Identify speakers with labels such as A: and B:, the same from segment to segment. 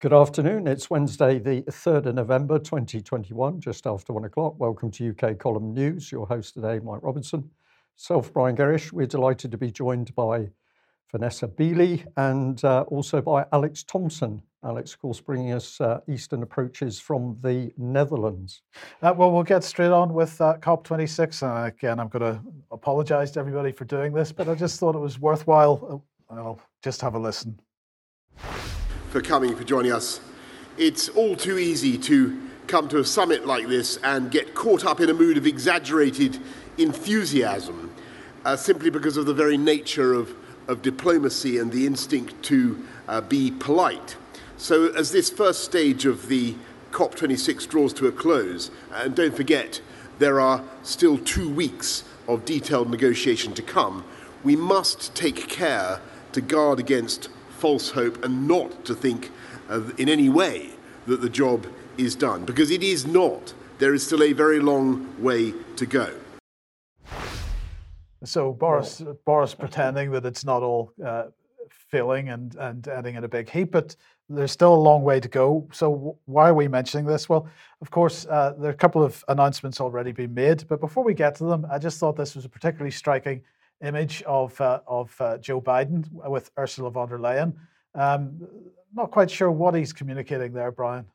A: Good afternoon. It's Wednesday, the 3rd of November 2021, just after one o'clock. Welcome to UK Column News. Your host today, Mike Robinson. Self, Brian Gerrish. We're delighted to be joined by Vanessa Beeley and uh, also by Alex Thompson. Alex, of course, bringing us uh, Eastern approaches from the Netherlands.
B: Uh, well, we'll get straight on with uh, COP26. And again, I'm going to apologize to everybody for doing this, but I just thought it was worthwhile. Uh, I'll just have a listen
C: for coming, for joining us. It's all too easy to come to a summit like this and get caught up in a mood of exaggerated enthusiasm uh, simply because of the very nature of, of diplomacy and the instinct to uh, be polite. So, as this first stage of the COP26 draws to a close, and don't forget, there are still two weeks of detailed negotiation to come, we must take care to guard against false hope and not to think uh, in any way that the job is done, because it is not. There is still a very long way to go.
B: So Boris, Boris pretending that it's not all uh, filling and, and ending in a big heap, but there's still a long way to go. So why are we mentioning this? Well, of course, uh, there are a couple of announcements already been made, but before we get to them, I just thought this was a particularly striking image of uh, of uh, Joe Biden with Ursula von der Leyen. Um, not quite sure what he's communicating there, Brian.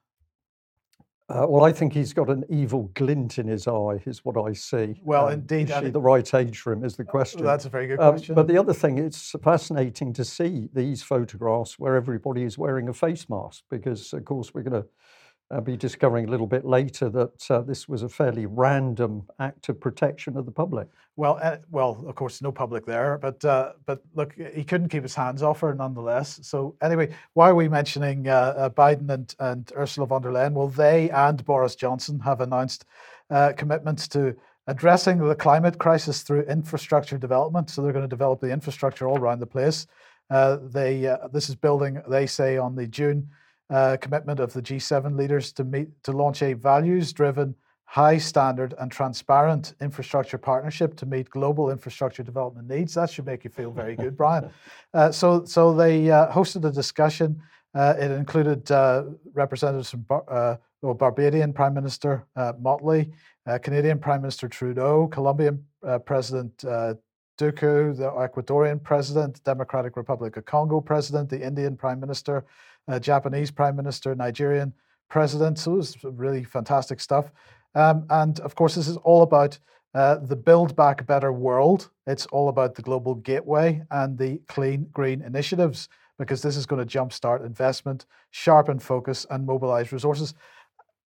A: Uh, well, I think he's got an evil glint in his eye, is what I see.
B: Well, um, indeed.
A: Is she the right age for him, is the question.
B: That's a very good um, question.
A: But the other thing, it's fascinating to see these photographs where everybody is wearing a face mask, because, of course, we're going to I'll be discovering a little bit later that uh, this was a fairly random act of protection of the public.
B: Well, uh, well, of course, no public there, but uh, but look, he couldn't keep his hands off her nonetheless. So anyway, why are we mentioning uh, uh, Biden and, and Ursula von der Leyen? Well, they and Boris Johnson have announced uh, commitments to addressing the climate crisis through infrastructure development. So they're going to develop the infrastructure all around the place. they this is building, they say, on the June uh, commitment of the G7 leaders to meet to launch a values-driven, high standard and transparent infrastructure partnership to meet global infrastructure development needs. That should make you feel very good, Brian. Uh, so, so they uh, hosted a discussion. Uh, it included uh, representatives from Bar- uh, well, Barbadian Prime Minister Mottley, Canadian Prime Minister Trudeau, Colombian President Duque, the Ecuadorian President, Democratic Republic of Congo President, the Indian Prime Minister, Japanese prime minister, Nigerian president. So it was really fantastic stuff. Um, and of course, this is all about uh, the Build Back Better world. It's all about the Global Gateway and the Clean Green initiatives, because this is going to jumpstart investment, sharpen focus, and mobilize resources.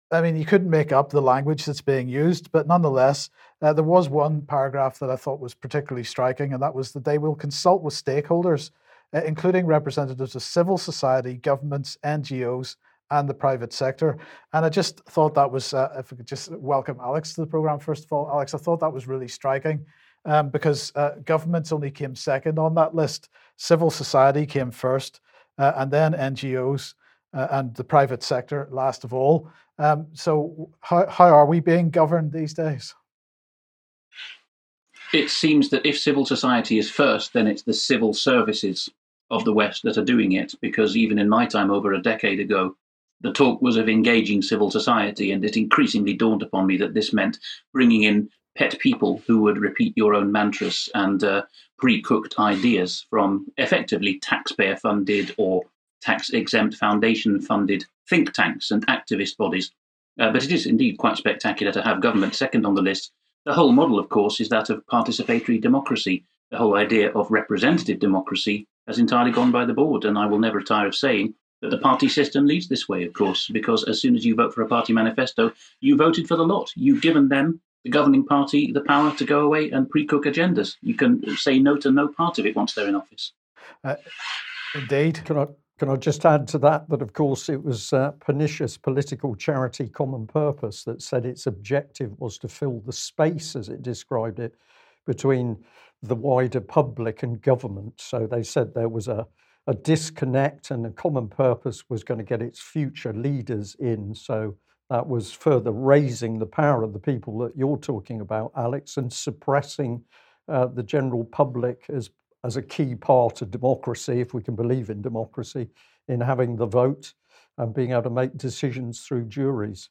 B: I mean, you couldn't make up the language that's being used, but nonetheless, uh, there was one paragraph that I thought was particularly striking, and that was that they will consult with stakeholders including representatives of civil society, governments, NGOs, and the private sector. And I just thought that was, uh, if we could just welcome Alex to the program, first of all. Alex, I thought that was really striking um, because uh, governments only came second on that list, civil society came first, uh, and then NGOs. Uh, and the private sector last of all. Um, so, how, how are we being governed these days?
D: It seems that if civil society is first, then it's the civil services of the West that are doing it. Because even in my time over a decade ago, the talk was of engaging civil society, and it increasingly dawned upon me that this meant bringing in pet people who would repeat your own mantras and uh, pre cooked ideas from effectively taxpayer funded or tax exempt foundation funded think tanks and activist bodies. Uh, but it is indeed quite spectacular to have government second on the list the whole model, of course, is that of participatory democracy. The whole idea of representative democracy has entirely gone by the board, and I will never tire of saying that the party system leads this way, of course, because as soon as you vote for a party manifesto, you voted for the lot. You've given them, the governing party, the power to go away and pre cook agendas. You can say no to no part of it once they're in office. Uh,
B: indeed.
A: Can I, can I just add to that that, of course, it was uh, pernicious political charity common purpose that said its objective was to fill the space, as it described it, between the wider public and government. So they said there was a, a disconnect and a common purpose was going to get its future leaders in. So that was further raising the power of the people that you're talking about, Alex, and suppressing uh, the general public as as a key part of democracy, if we can believe in democracy, in having the vote. and being able to make decisions through juries.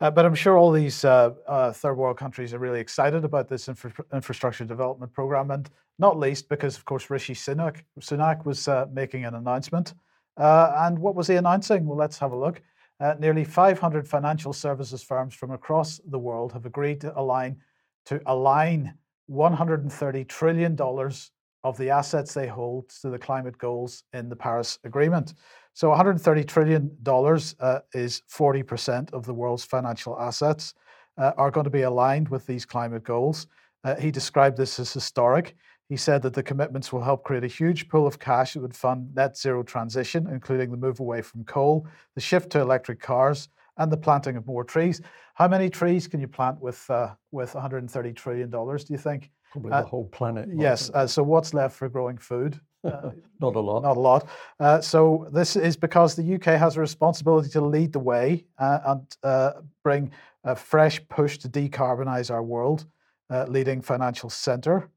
B: Uh, but I'm sure all these uh, uh, third world countries are really excited about this infra- infrastructure development program, and not least because, of course, Rishi Sunak, Sunak was uh, making an announcement. Uh, and what was he announcing? Well, let's have a look. Uh, nearly 500 financial services firms from across the world have agreed to align to align 130 trillion dollars of the assets they hold to the climate goals in the Paris Agreement. So 130 trillion dollars uh, is 40% of the world's financial assets uh, are going to be aligned with these climate goals. Uh, he described this as historic. He said that the commitments will help create a huge pool of cash that would fund net zero transition, including the move away from coal, the shift to electric cars, and the planting of more trees. How many trees can you plant with uh, with 130 trillion dollars? Do you think?
A: Probably uh, the whole planet.
B: Yes. Uh, so what's left for growing food?
A: Uh, not a lot.
B: Not a lot. Uh, so this is because the UK has a responsibility to lead the way and bring a fresh push to decarbonise our world, leading financial centre.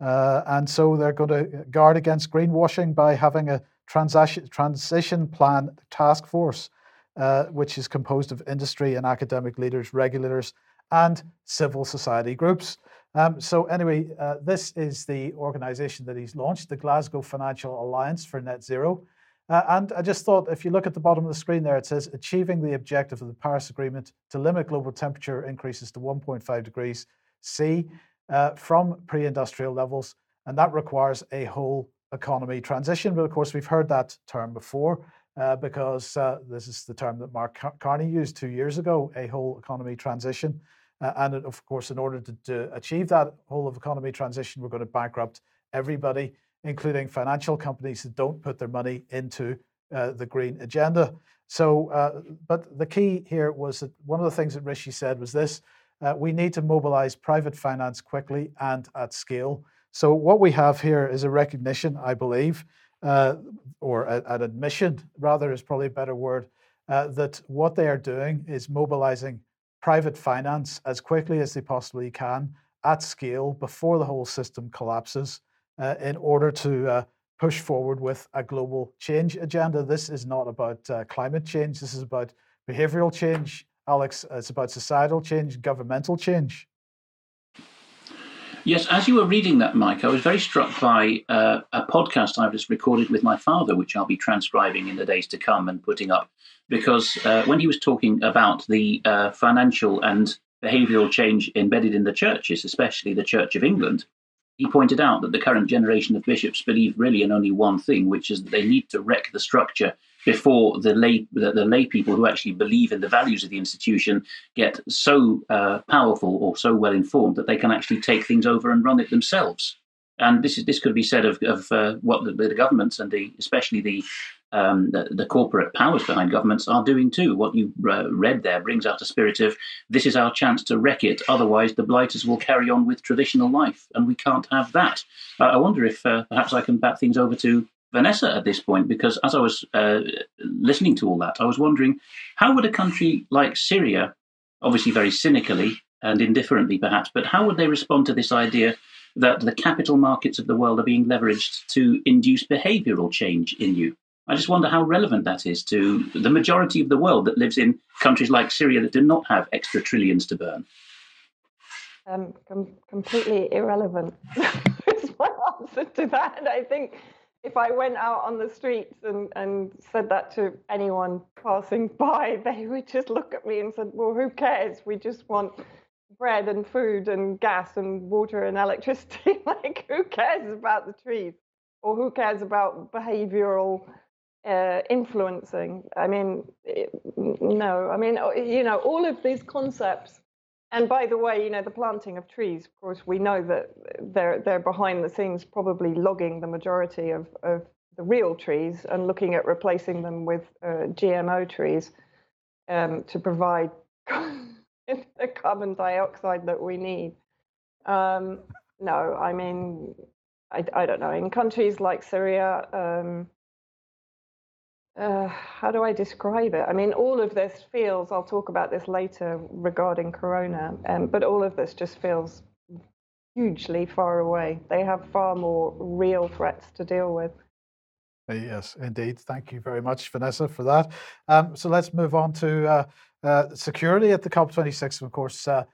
B: Uh, and so they're going to guard against greenwashing by having a transition, transition plan task force, uh, which is composed of industry and academic leaders, regulators, and civil society groups. Um, so, anyway, uh, this is the organization that he's launched, the Glasgow Financial Alliance for Net Zero. Uh, and I just thought if you look at the bottom of the screen there, it says achieving the objective of the Paris Agreement to limit global temperature increases to 1.5 degrees C uh, from pre industrial levels, and that requires a whole economy transition. But of course, we've heard that term before uh, because uh, this is the term that Mark Carney used two years ago a whole economy transition. Uh, and of course, in order to, to, achieve that whole of economy transition, we're going to bankrupt everybody, including financial companies that don't put their money into uh, the green agenda. So, uh, but the key here was that one of the things that Rishi said was this uh, we need to mobilize private finance quickly and at scale. So, what we have here is a recognition, I believe, uh, or a, an admission, rather, is probably a better word, uh, that what they are doing is mobilizing private finance as quickly as they possibly can at scale before the whole system collapses uh, in order to uh, push forward with a global change agenda. This is not about uh, climate change, this is about behavioral change Alex, it's about societal change, governmental change.
D: Yes, as you were reading that, Mike, I was very struck by uh, a podcast I've just recorded with my father, which I'll be transcribing in the days to come and putting up. Because uh, when he was talking about the uh, financial and behavioural change embedded in the churches, especially the Church of England, he pointed out that the current generation of bishops believe really in only one thing, which is that they need to wreck the structure before the lay the, the, lay people who actually believe in the values of the institution get so uh, powerful or so well informed that they can actually take things over and run it themselves. And this is this could be said of, of uh, what the, the, governments and the especially the, um, the, the corporate powers behind governments are doing too. What you uh, read there brings out a spirit of this is our chance to wreck it. Otherwise, the blighters will carry on with traditional life, and we can't have that. I wonder if uh, perhaps I can bat things over to Vanessa at this point because as I was uh, listening to all that, I was wondering how would a country like Syria, obviously very cynically and indifferently perhaps, but how would they respond to this idea that the capital markets of the world are being leveraged to induce behavioral change in you? I just wonder how relevant that is to the majority of the world that lives in countries like Syria that do not have extra trillions to burn.
E: Um, com- completely irrelevant is my answer to that. I think if I went out on the streets and, and said that to anyone passing by, they would just look at me and said, Well, who cares? We just want bread and food and gas and water and electricity. like, who cares about the trees? Or who cares about behavioral uh, influencing? I mean, it, no. I mean, you know, all of these concepts and by the way, you know, the planting of trees, of course, we know that they're, they're behind the scenes probably logging the majority of, of the real trees and looking at replacing them with uh, GMO trees um, to provide the carbon dioxide that we need. Um, no, I mean, I, I, don't know. In countries like Syria, um, uh, how do I describe it? I mean, all of this feels, I'll talk about this later regarding Corona, um, but all of this just feels hugely far away. They have far more real threats to deal with.
B: Yes, indeed. Thank you very much, Vanessa, for that. Um, so let's move on to uh, uh, security at the COP26. Of course, uh,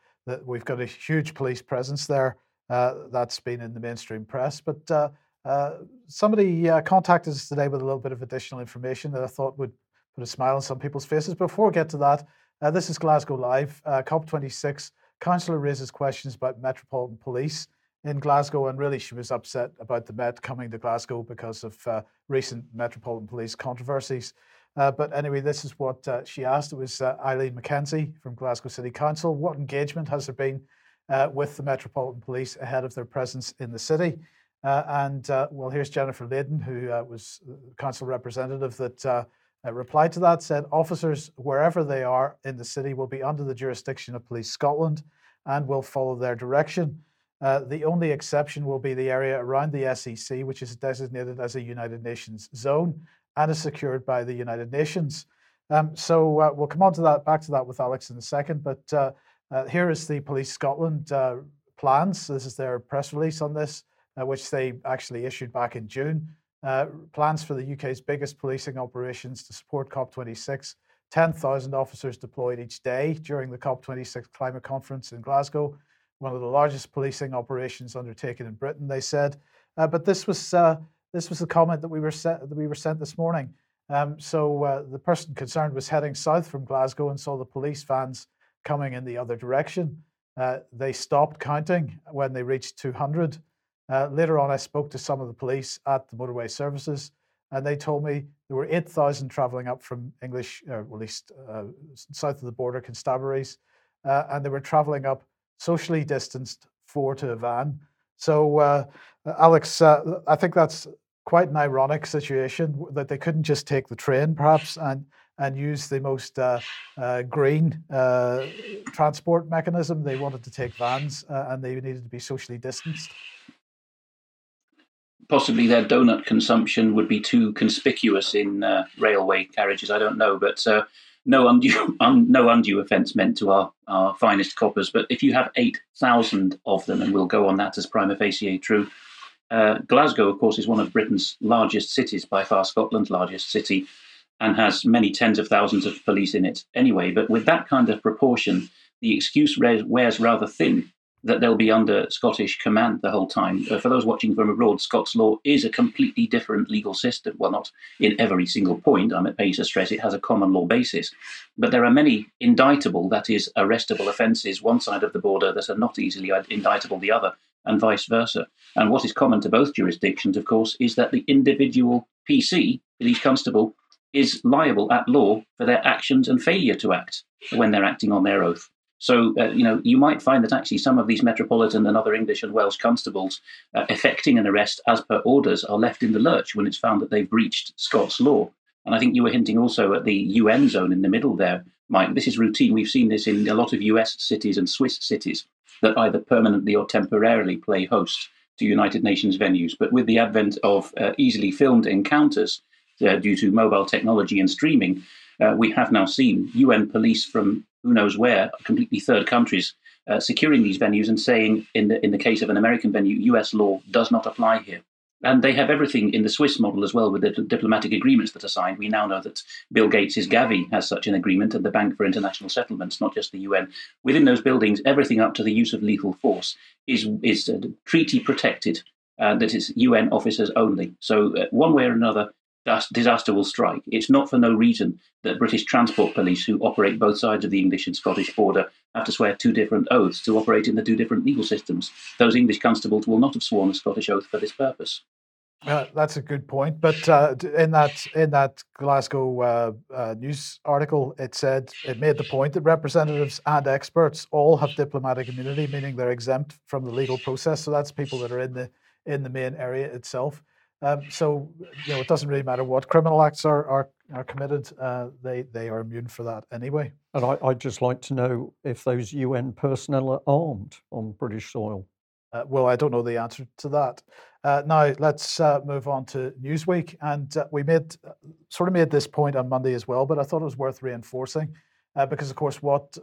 B: we've got a huge police presence there. Uh, that's been in the mainstream press, but uh, uh, somebody contacted us today with a little bit of additional information that I thought would put a smile on some people's faces. Before we get to that, this is Glasgow Live, COP26. Councillor raises questions about Metropolitan Police in Glasgow, and really she was upset about the Met coming to Glasgow because of uh, recent Metropolitan Police controversies. Uh, but anyway, this is what uh, she asked. It was uh, Eileen McKenzie from Glasgow City Council. What engagement has there been uh, with the Metropolitan Police ahead of their presence in the city? Uh, and well, here's Jennifer Layden, who was council representative that replied to that, said officers, wherever they are in the city, will be under the jurisdiction of Police Scotland and will follow their direction. Uh, the only exception will be the area around the SEC, which is designated as a United Nations zone and is secured by the United Nations. Um, so uh, we'll come on to that, back to that with Alex in a second. But uh, uh here is the Police Scotland uh, plans. This is their press release on this, which they actually issued back in June. plans for the UK's biggest policing operations to support COP26. 10,000 officers deployed each day during the COP26 climate conference in Glasgow one of the largest policing operations undertaken in Britain. They said, uh, but this was uh, this was the comment that we were sent that we were sent this morning. Um, so uh, the person concerned was heading south from Glasgow and saw the police vans coming in the other direction. Uh, they stopped counting when they reached 200. Uh, later on, I spoke to some of the police at the motorway services, and they told me there were 8,000 travelling up from English, or at least uh, south of the border, constabularies, and they were travelling up socially distanced four to a van. So, uh, Alex, uh, I think that's quite an ironic situation that they couldn't just take the train, perhaps, and and use the most uh, uh green uh, transport mechanism. They wanted to take vans, uh, and they needed to be socially distanced.
D: Possibly their donut consumption would be too conspicuous in railway carriages. I don't know, but no undue un, no undue offence meant to our, our finest coppers. But if you have eight thousand of them, and we'll go on that as prima facie true. Uh, Glasgow, of course, is one of Britain's largest cities, by far Scotland's largest city, and has many tens of thousands of police in it anyway. But with that kind of proportion, the excuse wears rather thin that they'll be under Scottish command the whole time. Uh, for those watching from abroad, Scots law is a completely different legal system. Well, not in every single point. I'm at pains to stress it has a common law basis. But there are many indictable, that is, arrestable offences one side of the border that are not easily indictable the other, and vice versa. And what is common to both jurisdictions, of course, is that the individual PC, police constable, is liable at law for their actions and failure to act when they're acting on their oath. So, uh, you know, you might find that actually some of these metropolitan and other English and Welsh constables uh, effecting an arrest as per orders are left in the lurch when it's found that they've breached Scots law. And I think you were hinting also at the UN zone in the middle there, Mike. This is routine. We've seen this in a lot of US cities and Swiss cities that either permanently or temporarily play host to United Nations venues. But with the advent of uh, easily filmed encounters uh, due to mobile technology and streaming, uh, we have now seen UN police from who knows where, completely third countries, uh, securing these venues and saying, in the in the case of an American venue, U.S. law does not apply here. And they have everything in the Swiss model as well with the diplomatic agreements that are signed. We now know that Bill Gates' Gavi has such an agreement and the Bank for International Settlements, not just the UN. Within those buildings, everything up to the use of lethal force is, is uh, treaty protected, uh, that is UN officers only. So, uh, one way or another, disaster will strike. It's not for no reason that British Transport Police, who operate both sides of the English and Scottish border, have to swear two different oaths to operate in the two different legal systems. Those English constables will not have sworn a Scottish oath for this purpose.
B: Uh, that's a good point. But uh, in that in that Glasgow uh, uh, news article, it said it made the point that representatives and experts all have diplomatic immunity, meaning they're exempt from the legal process. So that's people that are in the in the main area itself. Um, so you know, it doesn't really matter what criminal acts are are, are committed; uh, they they are immune for that anyway.
A: And I, would just like to know if those UN personnel are armed on British soil.
B: Uh, well, I don't know the answer to that. Uh, now let's uh, move on to Newsweek, and uh, we made sort of made this point on Monday as well, but I thought it was worth reinforcing uh, because, of course, what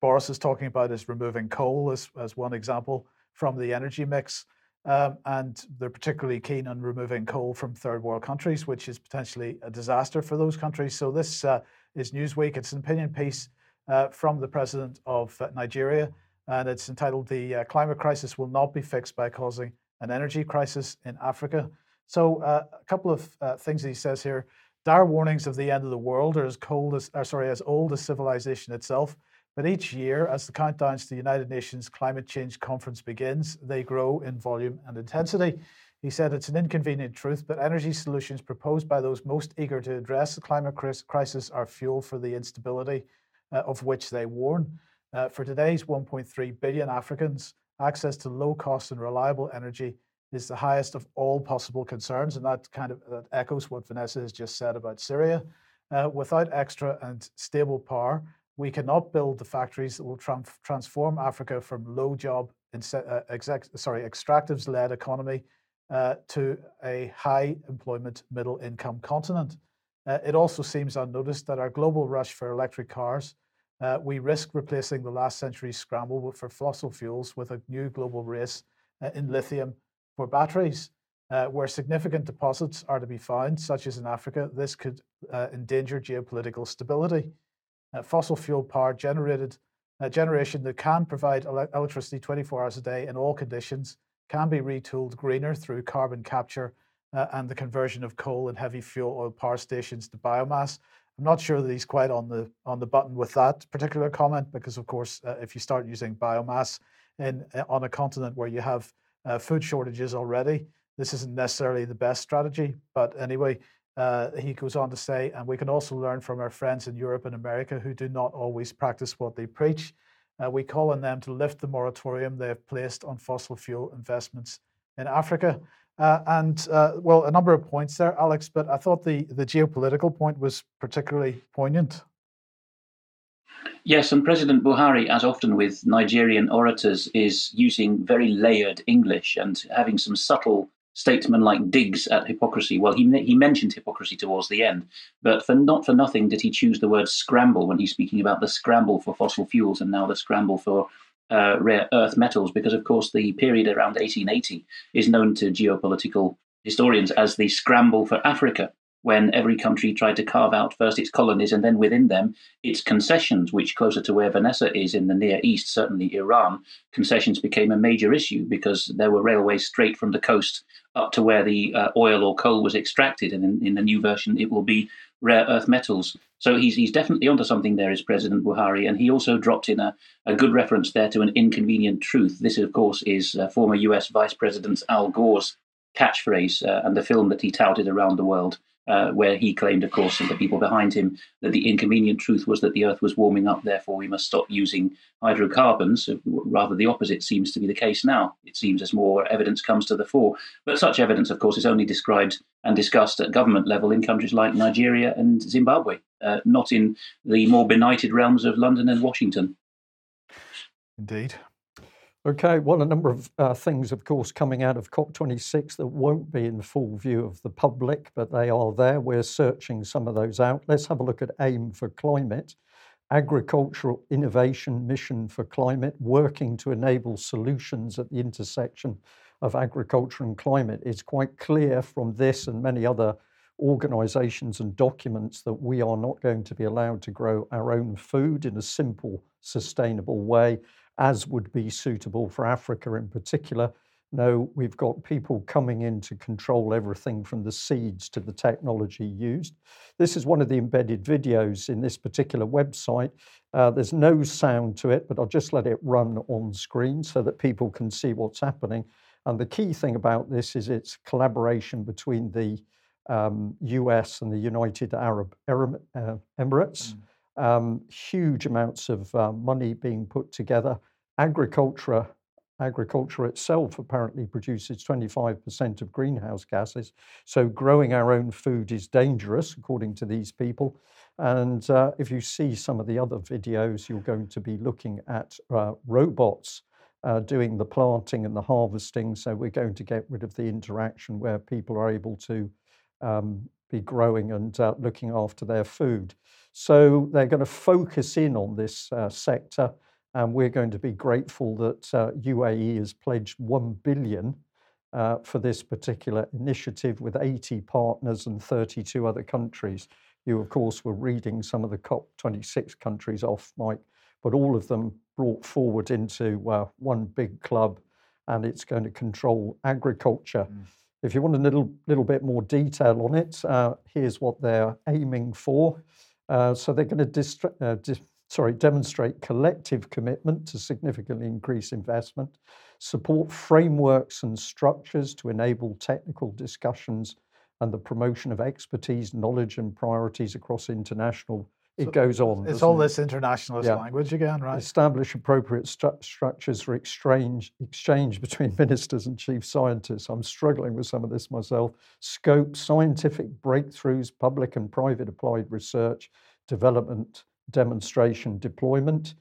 B: Boris is talking about is removing coal as as one example from the energy mix. Um, and they're particularly keen on removing coal from third world countries, which is potentially a disaster for those countries. So this uh, is Newsweek. It's an opinion piece uh, from the president of uh, Nigeria, and it's entitled "The uh, Climate Crisis Will Not Be Fixed by Causing an Energy Crisis in Africa." So uh, a couple of uh, things he says here: dire warnings of the end of the world are as cold as, or sorry, as old as civilization itself. But each year, as the countdowns to the United Nations Climate Change Conference begins, they grow in volume and intensity. He said it's an inconvenient truth, but energy solutions proposed by those most eager to address the climate crisis are fuel for the instability uh, of which they warn. Uh, for today's 1.3 billion Africans, access to low cost and reliable energy is the highest of all possible concerns. And that kind of that echoes what Vanessa has just said about Syria. Uh, without extra and stable power, we cannot build the factories that will tra- transform Africa from low job, uh, exec- sorry, extractives led economy uh, to a high employment middle income continent. Uh, it also seems unnoticed that our global rush for electric cars, uh, we risk replacing the last century's scramble for fossil fuels with a new global race uh, in lithium for batteries. Uh, where significant deposits are to be found, such as in Africa, this could endanger geopolitical stability uh, fossil fuel power generated generation that can provide ele- electricity 24 hours a day in all conditions can be retooled greener through carbon capture uh, and the conversion of coal and heavy fuel oil power stations to biomass. I'm not sure that he's quite on the on the button with that particular comment because, of course, uh, if you start using biomass in uh, on a continent where you have uh, food shortages already, this isn't necessarily the best strategy. But anyway, uh, he goes on to say, and we can also learn from our friends in Europe and America who do not always practice what they preach. Uh, we call on them to lift the moratorium they have placed on fossil fuel investments in Africa. Uh, and uh, well, a number of points there, Alex, but I thought the, the geopolitical point was particularly poignant.
D: Yes, and President Buhari, as often with Nigerian orators, is using very layered English and having some subtle statesman-like digs at hypocrisy. Well, he he mentioned hypocrisy towards the end, but for not for nothing did he choose the word scramble when he's speaking about the scramble for fossil fuels and now the scramble for uh, rare earth metals, because of course the period around 1880 is known to geopolitical historians as the scramble for Africa when every country tried to carve out first its colonies and then within them its concessions, which closer to where Vanessa is in the Near East, certainly Iran, concessions became a major issue because there were railways straight from the coast up to where the uh, oil or coal was extracted. And in, in, the new version, it will be rare earth metals. So he's, he's definitely onto something there, is President Buhari. And he also dropped in a, a good reference there to an inconvenient truth. This, of course, is uh, former US Vice President Al Gore's catchphrase uh, and the film that he touted around the world uh, where he claimed, of course, and the people behind him, that the inconvenient truth was that the Earth was warming up, therefore we must stop using hydrocarbons. Rather, the opposite seems to be the case now. It seems as more evidence comes to the fore. But such evidence, of course, is only described and discussed at government level in countries like Nigeria and Zimbabwe, uh, not in the more benighted realms of London and Washington.
B: Indeed.
A: Okay, well, a number of uh, things, of course, coming out of COP26 that won't be in full view of the public, but they are there. We're searching some of those out. Let's have a look at AIM for Climate, Agricultural Innovation Mission for Climate, working to enable solutions at the intersection of agriculture and climate. It's quite clear from this and many other organizations and documents that we are not going to be allowed to grow our own food in a simple, sustainable way as would be suitable for Africa in particular. No, we've got people coming in to control everything from the seeds to the technology used. This is one of the embedded videos in this particular website. Uh, there's no sound to it, but I'll just let it run on screen so that people can see what's happening. And the key thing about this is it's collaboration between the um, US and the United Arab uh, Emirates. Mm um, huge amounts of uh, money being put together. Agriculture, agriculture itself apparently produces 25% of greenhouse gases. So growing our own food is dangerous, according to these people. And uh, if you see some of the other videos, you're going to be looking at uh, robots uh, doing the planting and the harvesting. So we're going to get rid of the interaction where people are able to um, be growing and uh, looking after their food. So they're going to focus in on this uh, sector, and we're going to be grateful that uh, UAE has pledged 1 billion uh, for this particular initiative with 80 partners and 32 other countries. You, of course, were reading some of the COP26 countries off, Mike, but all of them brought forward into uh, one big club and it's going to control agriculture. Mm. If you want a little, little bit more detail on it, uh, here's what they're aiming for. Uh, so they're going to dist- uh, sorry, demonstrate collective commitment to significantly increase investment, support frameworks and structures to enable technical discussions and the promotion of expertise, knowledge, and priorities across international it so goes on.
B: It's all it? this internationalist yeah. language again, right?
A: Establish appropriate stru- structures for exchange exchange between ministers and chief scientists. I'm struggling with some of this myself. Scope scientific breakthroughs, public and private applied research, development, demonstration, deployment.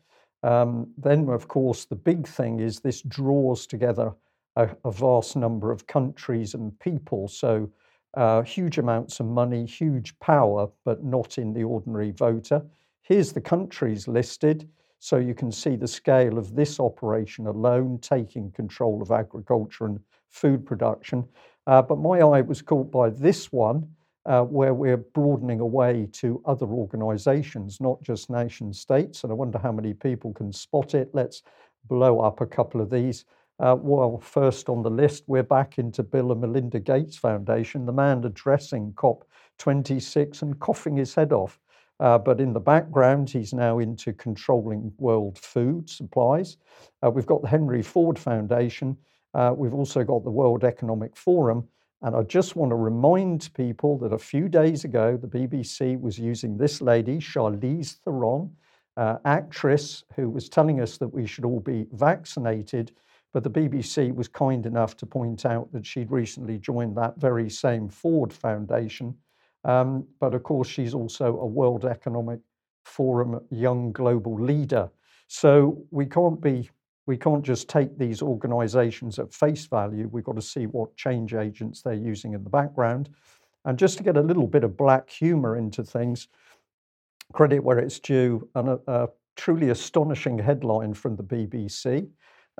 A: Um, then, of course, the big thing is this draws together a, a vast number of countries and people. So uh, huge amounts of money, huge power, but not in the ordinary voter. Here's the countries listed. So you can see the scale of this operation alone taking control of agriculture and food production. Uh, but my eye was caught by this one, uh, where we're broadening away to other organizations, not just nation states. And I wonder how many people can spot it. Let's blow up a couple of these. Uh, well, first on the list, we're back into Bill and Melinda Gates Foundation, the man addressing COP26 and coughing his head off. Uh, but in the background, he's now into controlling world food supplies. Uh, we've got the Henry Ford Foundation. Uh, we've also got the World Economic Forum. And I just want to remind people that a few days ago, the BBC was using this lady, Charlize Theron, uh, actress, who was telling us that we should all be vaccinated but the BBC was kind enough to point out that she'd recently joined that very same Ford Foundation. Um, but of course, she's also a World Economic Forum young global leader. So we can't be we can't just take these organizations at face value. We've got to see what change agents they're using in the background. And just to get a little bit of black humor into things, credit where it's due, and a, a truly astonishing headline from the BBC.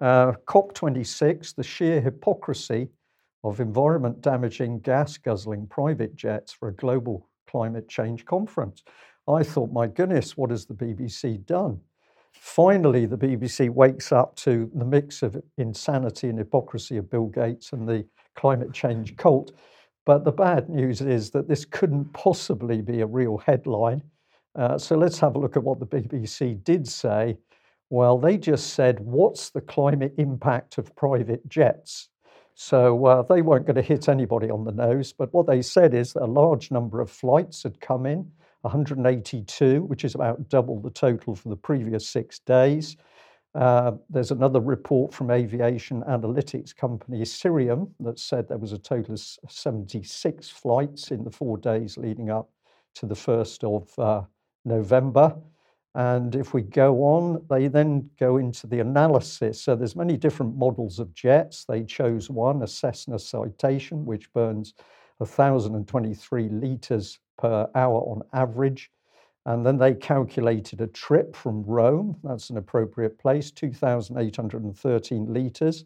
A: Uh, COP26, the sheer hypocrisy of environment damaging, gas guzzling private jets for a global climate change conference. I thought, my goodness, what has the BBC done? Finally, the BBC wakes up to the mix of insanity and hypocrisy of Bill Gates and the climate change cult. But the bad news is that this couldn't possibly be a real headline. Uh, so let's have a look at what the BBC did say well, they just said, what's the climate impact of private jets? So uh, they weren't going to hit anybody on the nose. But what they said is that a large number of flights had come in, 182, which is about double the total for the previous six days. Uh, there's another report from aviation analytics company Cirium that said there was a total of 76 flights in the four days leading up to the 1st of uh, November. And if we go on, they then go into the analysis. So there's many different models of jets. They chose one, a Cessna Citation, which burns 1,023 litres per hour on average. And then they calculated a trip from Rome, that's an appropriate place, 2,813 litres.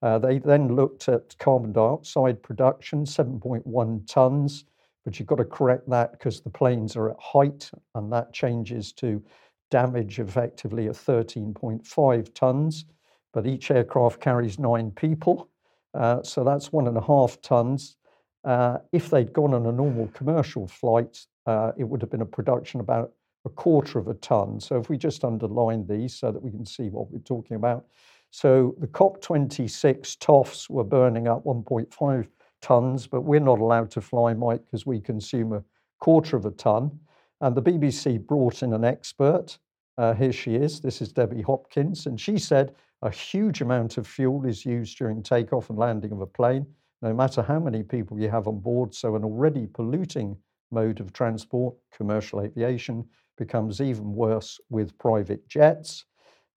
A: Uh, they then looked at carbon dioxide production, 7.1 tonnes, but you've got to correct that because the planes are at height and that changes to damage effectively of 13.5 tons. But each aircraft carries nine people, uh, so that's one and a half tons. Uh, if they'd gone on a normal commercial flight, uh, it would have been a production about a quarter of a ton. So if we just underline these so that we can see what we're talking about. So the COP26 TOFs were burning up 1.5 tons, but we're not allowed to fly, Mike, because we consume a quarter of a ton. And the BBC brought in an expert. Uh, here she is. This is Debbie Hopkins. And she said a huge amount of fuel is used during takeoff and landing of a plane, no matter how many people you have on board. So, an already polluting mode of transport, commercial aviation, becomes even worse with private jets.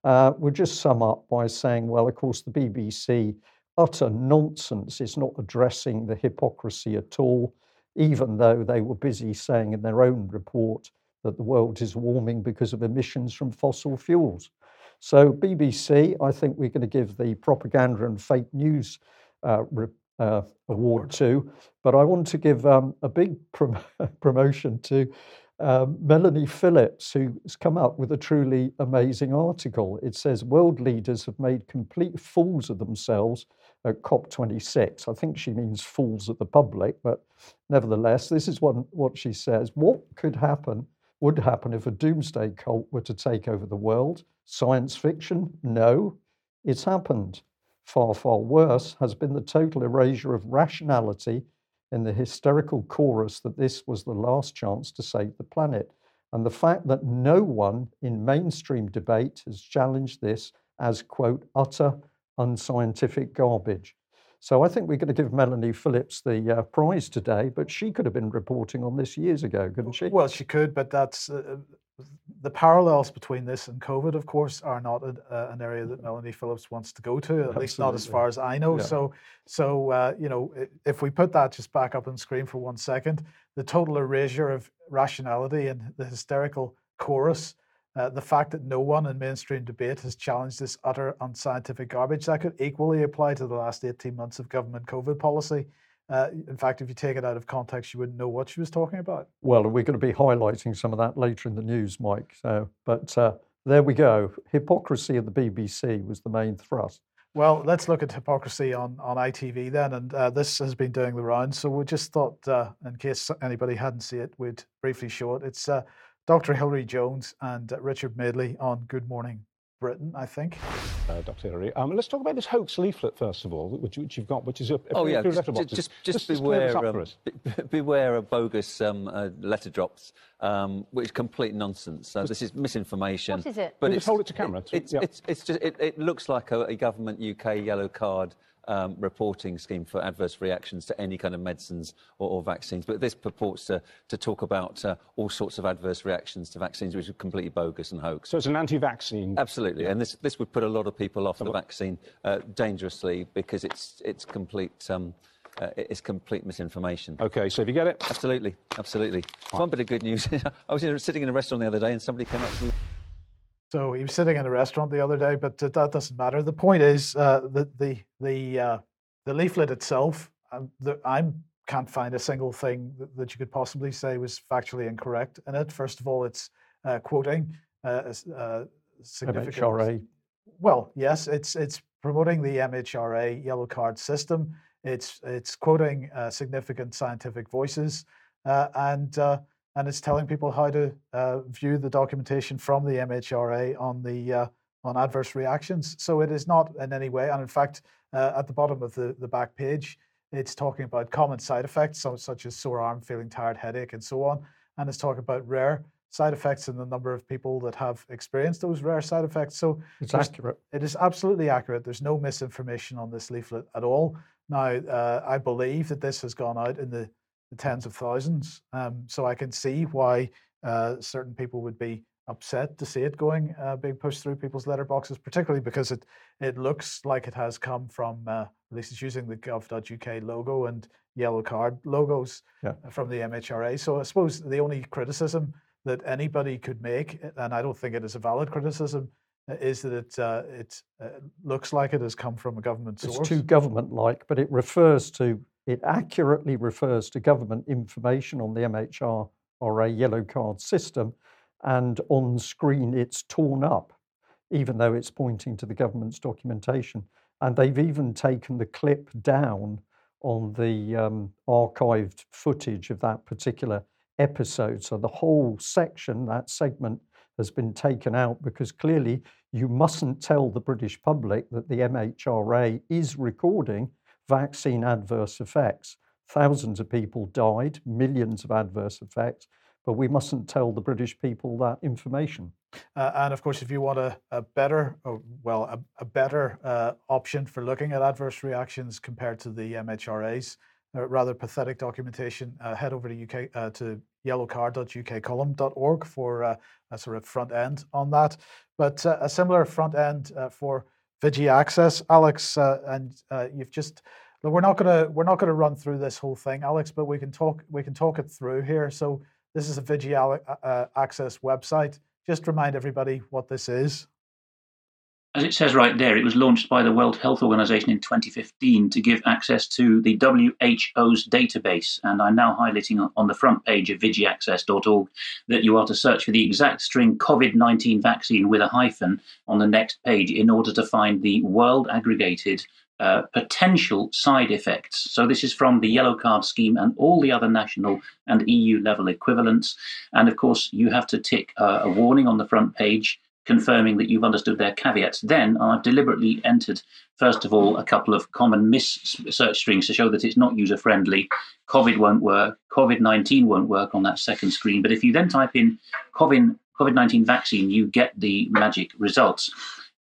A: Uh, we'll just sum up by saying, well, of course, the BBC, utter nonsense, is not addressing the hypocrisy at all even though they were busy saying in their own report that the world is warming because of emissions from fossil fuels. So, BBC, I think we're going to give the propaganda and fake news uh, re- uh, award to. But I want to give um, a big prom- promotion to um, Melanie Phillips, who's come up with a truly amazing article. It says world leaders have made complete fools of themselves at COP26. I think she means fools of the public, but nevertheless, this is what, what she says. What could happen, would happen if a doomsday cult were to take over the world? Science fiction? No, it's happened. Far, far worse has been the total erasure of rationality in the hysterical chorus that this was the last chance to save the planet. And the fact that no one in mainstream debate has challenged this as, quote, utter unscientific garbage. So I think we're going to give Melanie Phillips the uh, prize today, but she could have been reporting on this years ago, couldn't she?
B: Well, she could, but that's uh, the parallels between this and COVID, of course, are not a, uh, an area that Melanie Phillips wants to go to, at Absolutely. least not as far as I know. Yeah. So, so uh, you know, if we put that just back up on screen for one second, the total erasure of rationality and the hysterical chorus, uh, the fact that no one in mainstream debate has challenged this utter unscientific garbage, that could equally apply to the last 18 months of government COVID policy. Uh, in fact, if you take it out of context, you wouldn't know what she was talking about.
A: Well, we're going to be highlighting some of that later in the news, Mike. So, but uh, there we go. Hypocrisy of the BBC was the main thrust.
B: Well, let's look at hypocrisy on, on ITV then. And uh, this has been doing the rounds. So we just thought, uh, in case anybody hadn't seen it, we'd briefly show it. It's uh, Dr. Hilary Jones and Richard Madeley on Good Morning Britain, I think.
F: Uh, Dr. Hilary, um, let's talk about this hoax leaflet first of all, which, which you've got, which is a, a
G: oh yeah, just, just, just, just, beware, um, beware of bogus um, uh, letter drops, um, which is complete nonsense. Uh, this is misinformation.
H: What is it?
F: But it's, hold it to camera.
G: It, it's, yeah. it's, it's, just it, it looks like a, a government UK yellow card um, reporting scheme for adverse reactions to any kind of medicines or, or vaccines. But this purports to, to talk about uh, all sorts of adverse reactions to vaccines, which are completely bogus and hoax.
F: So it's an anti-vaccine.
G: Absolutely, yeah. and this this would put a lot of people off so the what? vaccine uh, dangerously because it's it's complete. Um, uh, it's complete misinformation.
F: Okay, so if you get it,
G: absolutely, absolutely. Right. One bit of good news: I was sitting in a restaurant the other day, and somebody came up to me.
B: So he was sitting in a restaurant the other day, but that doesn't matter. The point is uh, that the the uh, the leaflet itself, um, the, I can't find a single thing that, that, you could possibly say was factually incorrect in it. First of all, it's uh, quoting uh, uh, significant.
A: MHRA.
B: Well, yes, it's it's promoting the MHRA yellow card system. It's it's quoting uh, significant scientific voices and and it's telling people how to uh, view the documentation from the MHRA on the uh, on adverse reactions. So it is not in any way, and in fact, uh, at the bottom of the, the back page, it's talking about common side effects, so, such as sore arm, feeling tired, headache, and so on. And it's talking about rare side effects and the number of people that have experienced those rare side effects. So
A: it's accurate.
B: It is absolutely accurate. There's no misinformation on this leaflet at all. Now, uh, I believe that this has gone out in the the tens of thousands. Um, so I can see why uh, certain people would be upset to see it going uh, being pushed through people's letterboxes, particularly because it it looks like it has come from uh, at least it's using the gov.uk logo and yellow card logos yeah. from the MHRA. So I suppose the only criticism that anybody could make, and I don't think it is a valid criticism, is that it uh, it uh, looks like it has come from a government source.
A: It's too government-like, but it refers to it accurately refers to government information on the MHRA yellow card system, and on screen it's torn up, even though it's pointing to the government's documentation. And they've even taken the clip down on the um, archived footage of that particular episode. So the whole section, that segment, has been taken out because clearly you mustn't tell the British public that the MHRA is recording vaccine adverse effects. Thousands of people died, millions of adverse effects, but we mustn't tell the British people that information.
B: Uh, and of course, if you want a, a better, or, well, a, a better uh, option for looking at adverse reactions compared to the MHRA's uh, rather pathetic documentation, uh, head over to UK uh, to yellowcard.ukcolumn.org for uh, a sort of front end on that. But a similar front end for Vigi Access, Alex, uh, and uh, you've just look, we're not gonna we're not gonna run through this whole thing, Alex, but we can talk we can talk it through here. So this is a Vigi uh, Access website. Just remind everybody what this is.
D: As it says right there, it was launched by the World Health Organization in 2015 to give access to the WHO's database. And I'm now highlighting on the front page of vigiaccess.org that you are to search for the exact string COVID 19 vaccine with a hyphen on the next page in order to find the world aggregated uh, potential side effects. So, this is from the yellow card scheme and all the other national and EU level equivalents. And of course, you have to tick uh, a warning on the front page confirming that you've understood their caveats. Then I've deliberately entered, first of all, a couple of common miss search strings to show that it's not user friendly. COVID won't work, COVID 19 won't work on that second screen. But if you then type in COVID 19 vaccine, you get the magic results.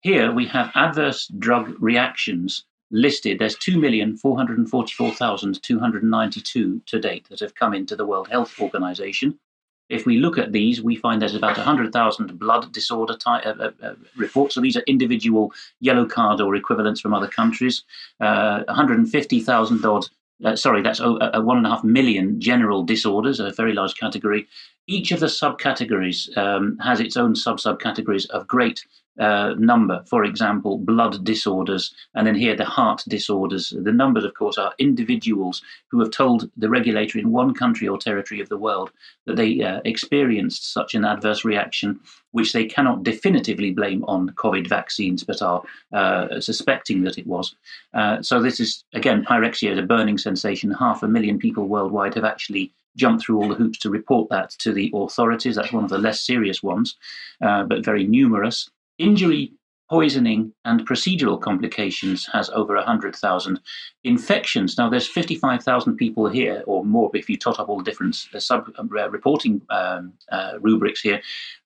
D: Here we have adverse drug reactions listed. There's 2,444,292 to date that have come into the World Health Organization. If we look at these, we find there's about 100,000 blood disorder type, uh, uh, uh, reports. So these are individual yellow card or equivalents from other countries. Uh, 150,000 odd, uh, sorry, that's a one and a half million general disorders, a very large category. Each of the subcategories um, has its own sub subcategories of great uh, number, for example, blood disorders, and then here the heart disorders. The numbers, of course, are individuals who have told the regulator in one country or territory of the world that they uh, experienced such an adverse reaction, which they cannot definitively blame on COVID vaccines, but are uh, suspecting that it was. Uh, so, this is, again, pyrexia is a burning sensation. Half a million people worldwide have actually jumped through all the hoops to report that to the authorities. That's one of the less serious ones, uh, but very numerous. Injury, poisoning, and procedural complications has over 100,000. Infections, now there's 55,000 people here, or more if you tot up all the different uh, sub uh, reporting um, uh, rubrics here.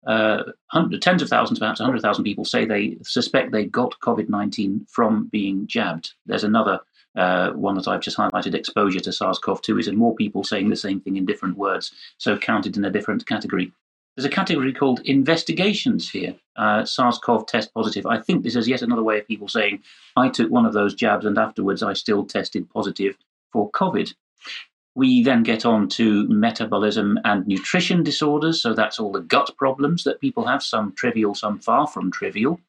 D: Uh, tens of thousands, perhaps 100,000 people say they suspect they got COVID 19 from being jabbed. There's another uh, one that I've just highlighted, exposure to SARS CoV 2, is more people saying the same thing in different words, so counted in a different category. There's a category called investigations here. Uh, SARS-CoV test positive. I think this is yet another way of people saying I took one of those jabs and afterwards I still tested positive for COVID. We then get on to metabolism and nutrition disorders. So that's all the gut problems that people have, some trivial, some far from trivial.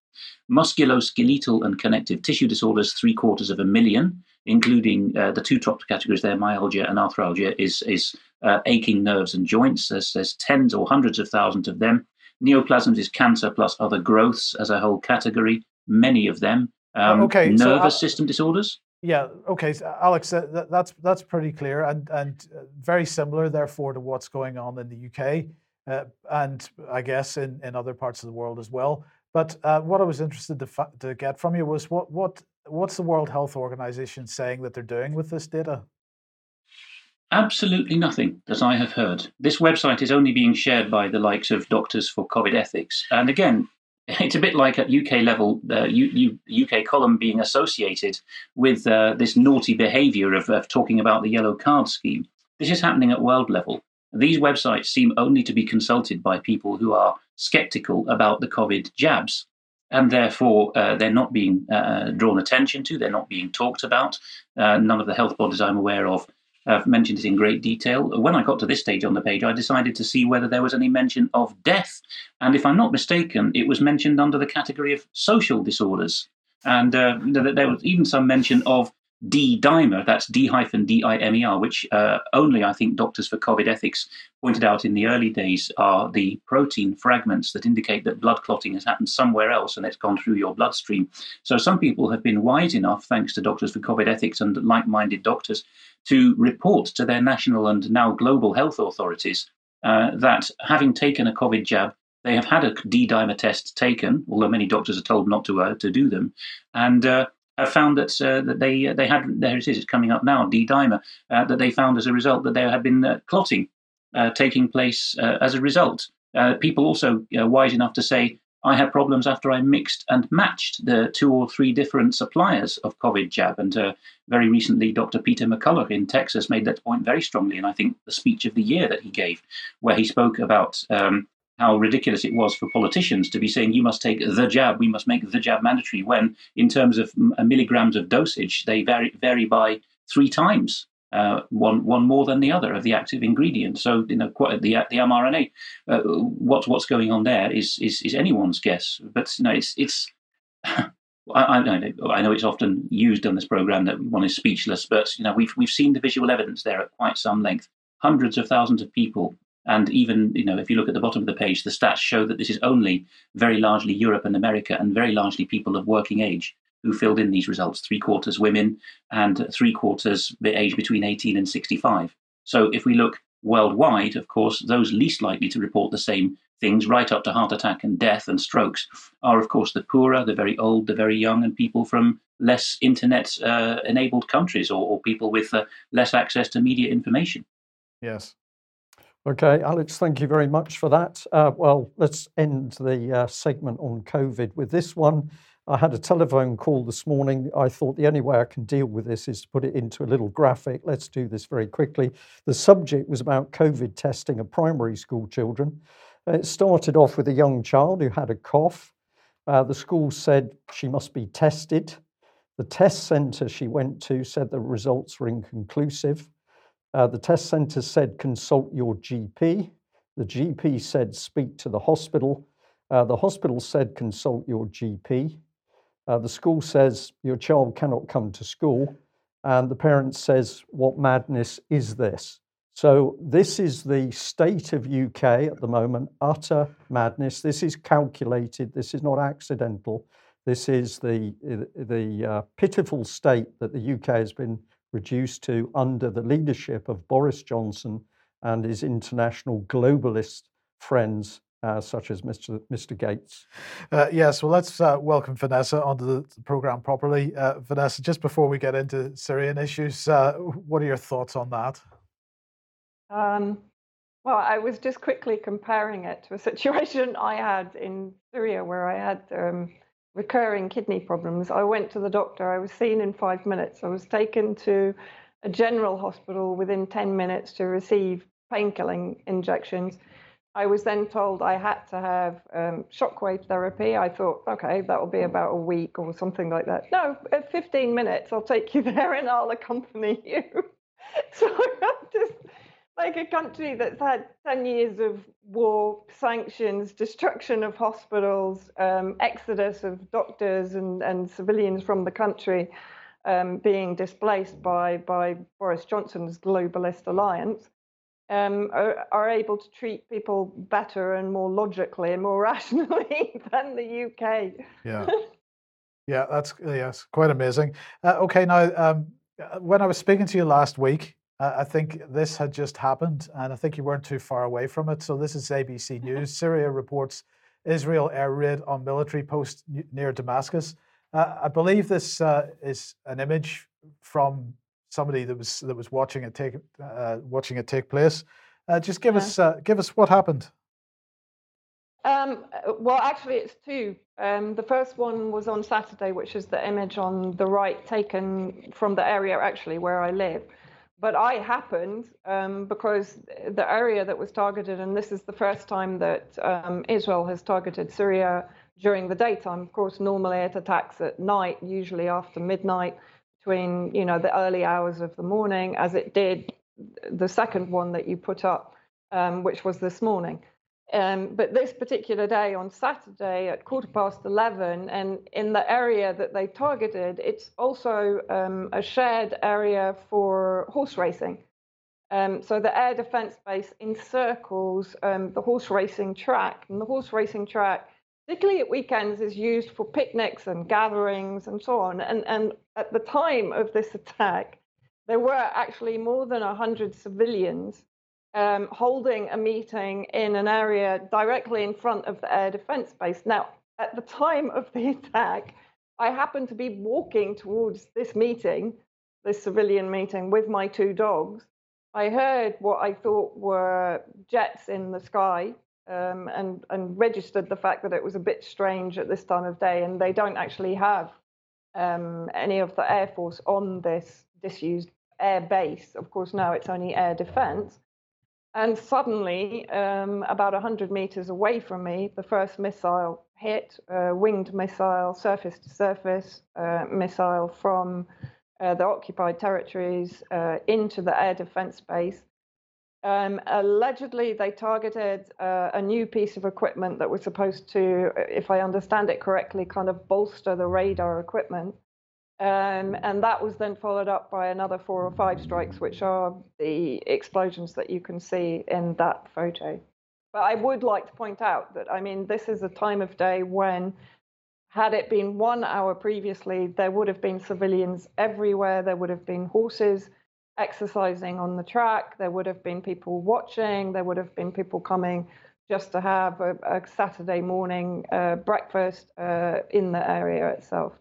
D: Musculoskeletal and connective tissue disorders, three quarters of a million, including uh, the two top categories there, myalgia and arthralgia, is, is uh, aching nerves and joints. There's, there's tens or hundreds of thousands of them. Neoplasms is cancer plus other growths as a whole category, many of them. Um, okay, nervous so, uh, system disorders.
B: Yeah. Okay, so Alex, uh, that's that's pretty clear and and uh, very similar, therefore, to what's going on in the UK uh, and I guess in, in other parts of the world as well. But uh, what I was interested to, fa- to get from you was what what what's the World Health Organization saying that they're doing with this data?
D: Absolutely nothing that I have heard. This website is only being shared by the likes of Doctors for COVID Ethics. And again, it's a bit like at UK level, the U- U- UK column being associated with uh, this naughty behaviour of, of talking about the yellow card scheme. This is happening at world level. These websites seem only to be consulted by people who are skeptical about the COVID jabs and therefore uh, they're not being uh, drawn attention to, they're not being talked about. Uh, none of the health bodies I'm aware of I've mentioned it in great detail. When I got to this stage on the page, I decided to see whether there was any mention of death. And if I'm not mistaken, it was mentioned under the category of social disorders. And uh, there was even some mention of D dimer, that's D hyphen D I M E R, which uh, only I think doctors for COVID ethics pointed out in the early days are the protein fragments that indicate that blood clotting has happened somewhere else and it's gone through your bloodstream. So some people have been wise enough, thanks to doctors for COVID ethics and like minded doctors, to report to their national and now global health authorities uh, that having taken a COVID jab, they have had a D dimer test taken, although many doctors are told not to uh, to do them, and uh, found that uh, that they uh, they had there it is it's coming up now D dimer uh, that they found as a result that there had been uh, clotting uh, taking place uh, as a result. people also wise enough to say I had problems after I mixed and matched the two or three different suppliers of COVID jab. And very recently, Dr. Peter McCullough in Texas made that point very strongly. And I think the speech of the year that he gave, where he spoke about um, how ridiculous it was for politicians to be saying you must take the jab, we must make the jab mandatory, when in terms of milligrams of dosage, they vary, vary by three times. Uh, one one more than the other of the active ingredient. So you know, the the mRNA. Uh, what's what's going on there is, is is anyone's guess. But you know, it's it's I, I, know it's often used on this program that one is speechless, but you know we've we've seen the visual evidence there at quite some length. Hundreds of thousands of people, and even you know if you look at the bottom of the page, the stats show that this is only very largely Europe and America, and very largely people of working age who filled in these results. Three quarters women, and three quarters age between 18 and 65. So if we look worldwide, of course, those least likely to report the same things, right up to heart attack and death and strokes, are of course the poorer, the very old, the very young, and people from less internet uh, enabled countries or, or people with uh, less access to media information.
B: Yes.
A: Okay, Alex, thank you very much for that. Uh, well, let's end the uh, segment on COVID with this one. I had a telephone call this morning. I thought the only way I can deal with this is to put it into a little graphic. Let's do this very quickly. The subject was about COVID testing of primary school children. It started off with a young child who had a cough. Uh, the school said she must be tested. The test centre she went to said the results were inconclusive. Uh, the test centre said consult your GP. The GP said speak to the hospital. Uh, the hospital said consult your GP. Uh, the school says your child cannot come to school. And the parent says, What madness is this? So this is the state of UK at the moment, utter madness. This is calculated. This is not accidental. This is the the uh, pitiful state that the UK has been reduced to under the leadership of Boris Johnson and his international globalist friends uh, such as Mr. Mr. Gates.
B: Uh, yes, well, let's uh, welcome Vanessa onto the program properly. Uh, Vanessa, just before we get into Syrian issues, uh, what are your thoughts on that?
E: Um, well, I was just quickly comparing it to a situation I had in Syria where I had um, recurring kidney problems. I went to the doctor, I was seen in five minutes. I was taken to a general hospital within 10 minutes to receive painkilling injections. I was then told I had to have um, shockwave therapy. I thought, okay, that will be about a week or something like that. No, at 15 minutes, I'll take you there and I'll accompany you. so I'm just like a country that's had 10 years of war, sanctions, destruction of hospitals, um, exodus of doctors and, and civilians from the country um, being displaced by, by Boris Johnson's globalist alliance, um, are, are, able to treat people better and more logically and more rationally than the UK.
B: Yeah. Yeah, that's yes, quite amazing. Uh, okay, now um, uh, when I was speaking to you last week, I think this had just happened, and I think you weren't too far away from it. So this is ABC News. Syria reports Israel air raid on military post near Damascus. Uh, I believe this uh, is an image from somebody that was that was watching it take uh, watching it take place. Uh, just give yeah. us uh, give us what happened.
E: Um, well, actually, it's two. Um, the first one was on Saturday, which is the image on the right taken from the area actually where I live but I happened um, because the area that was targeted, and this is the first time that um, Israel has targeted Syria during the daytime. Of course, normally it attacks at night, usually after midnight, between you know the early hours of the morning, as it did the second one that you put up, um, which was this morning. Um, but this particular day on Saturday at quarter past 11, and in the area that they targeted, it's also um, a shared area for horse racing. Um, so the air defense base encircles um, the horse racing track, and the horse racing track, particularly at weekends, is used for picnics and gatherings and so on. And, and at the time of this attack, there were actually more than 100 civilians um, holding a meeting in an area directly in front of the air defense base. Now, at the time of the attack, I happened to be walking towards this meeting, this civilian meeting, with my two dogs. I heard what I thought were jets in the sky um, and, and registered the fact that it was a bit strange at this time of day. And they don't actually have um, any of the Air Force on this disused air base. Of course, now it's only air defense. And suddenly, um, about 100 meters away from me, the first missile hit, uh, winged missile, surface to surface uh, missile from uh, the occupied territories uh, into the air defense base. Um, allegedly, they targeted uh, a new piece of equipment that was supposed to, if I understand it correctly, kind of bolster the radar equipment. Um, and that was then followed up by another four or five strikes, which are the explosions that you can see in that photo. But I would like to point out that, I mean, this is a time of day when, had it been one hour previously, there would have been civilians everywhere. There would have been horses exercising on the track. There would have been people watching. There would have been people coming just to have a, a Saturday morning uh, breakfast uh, in the area itself.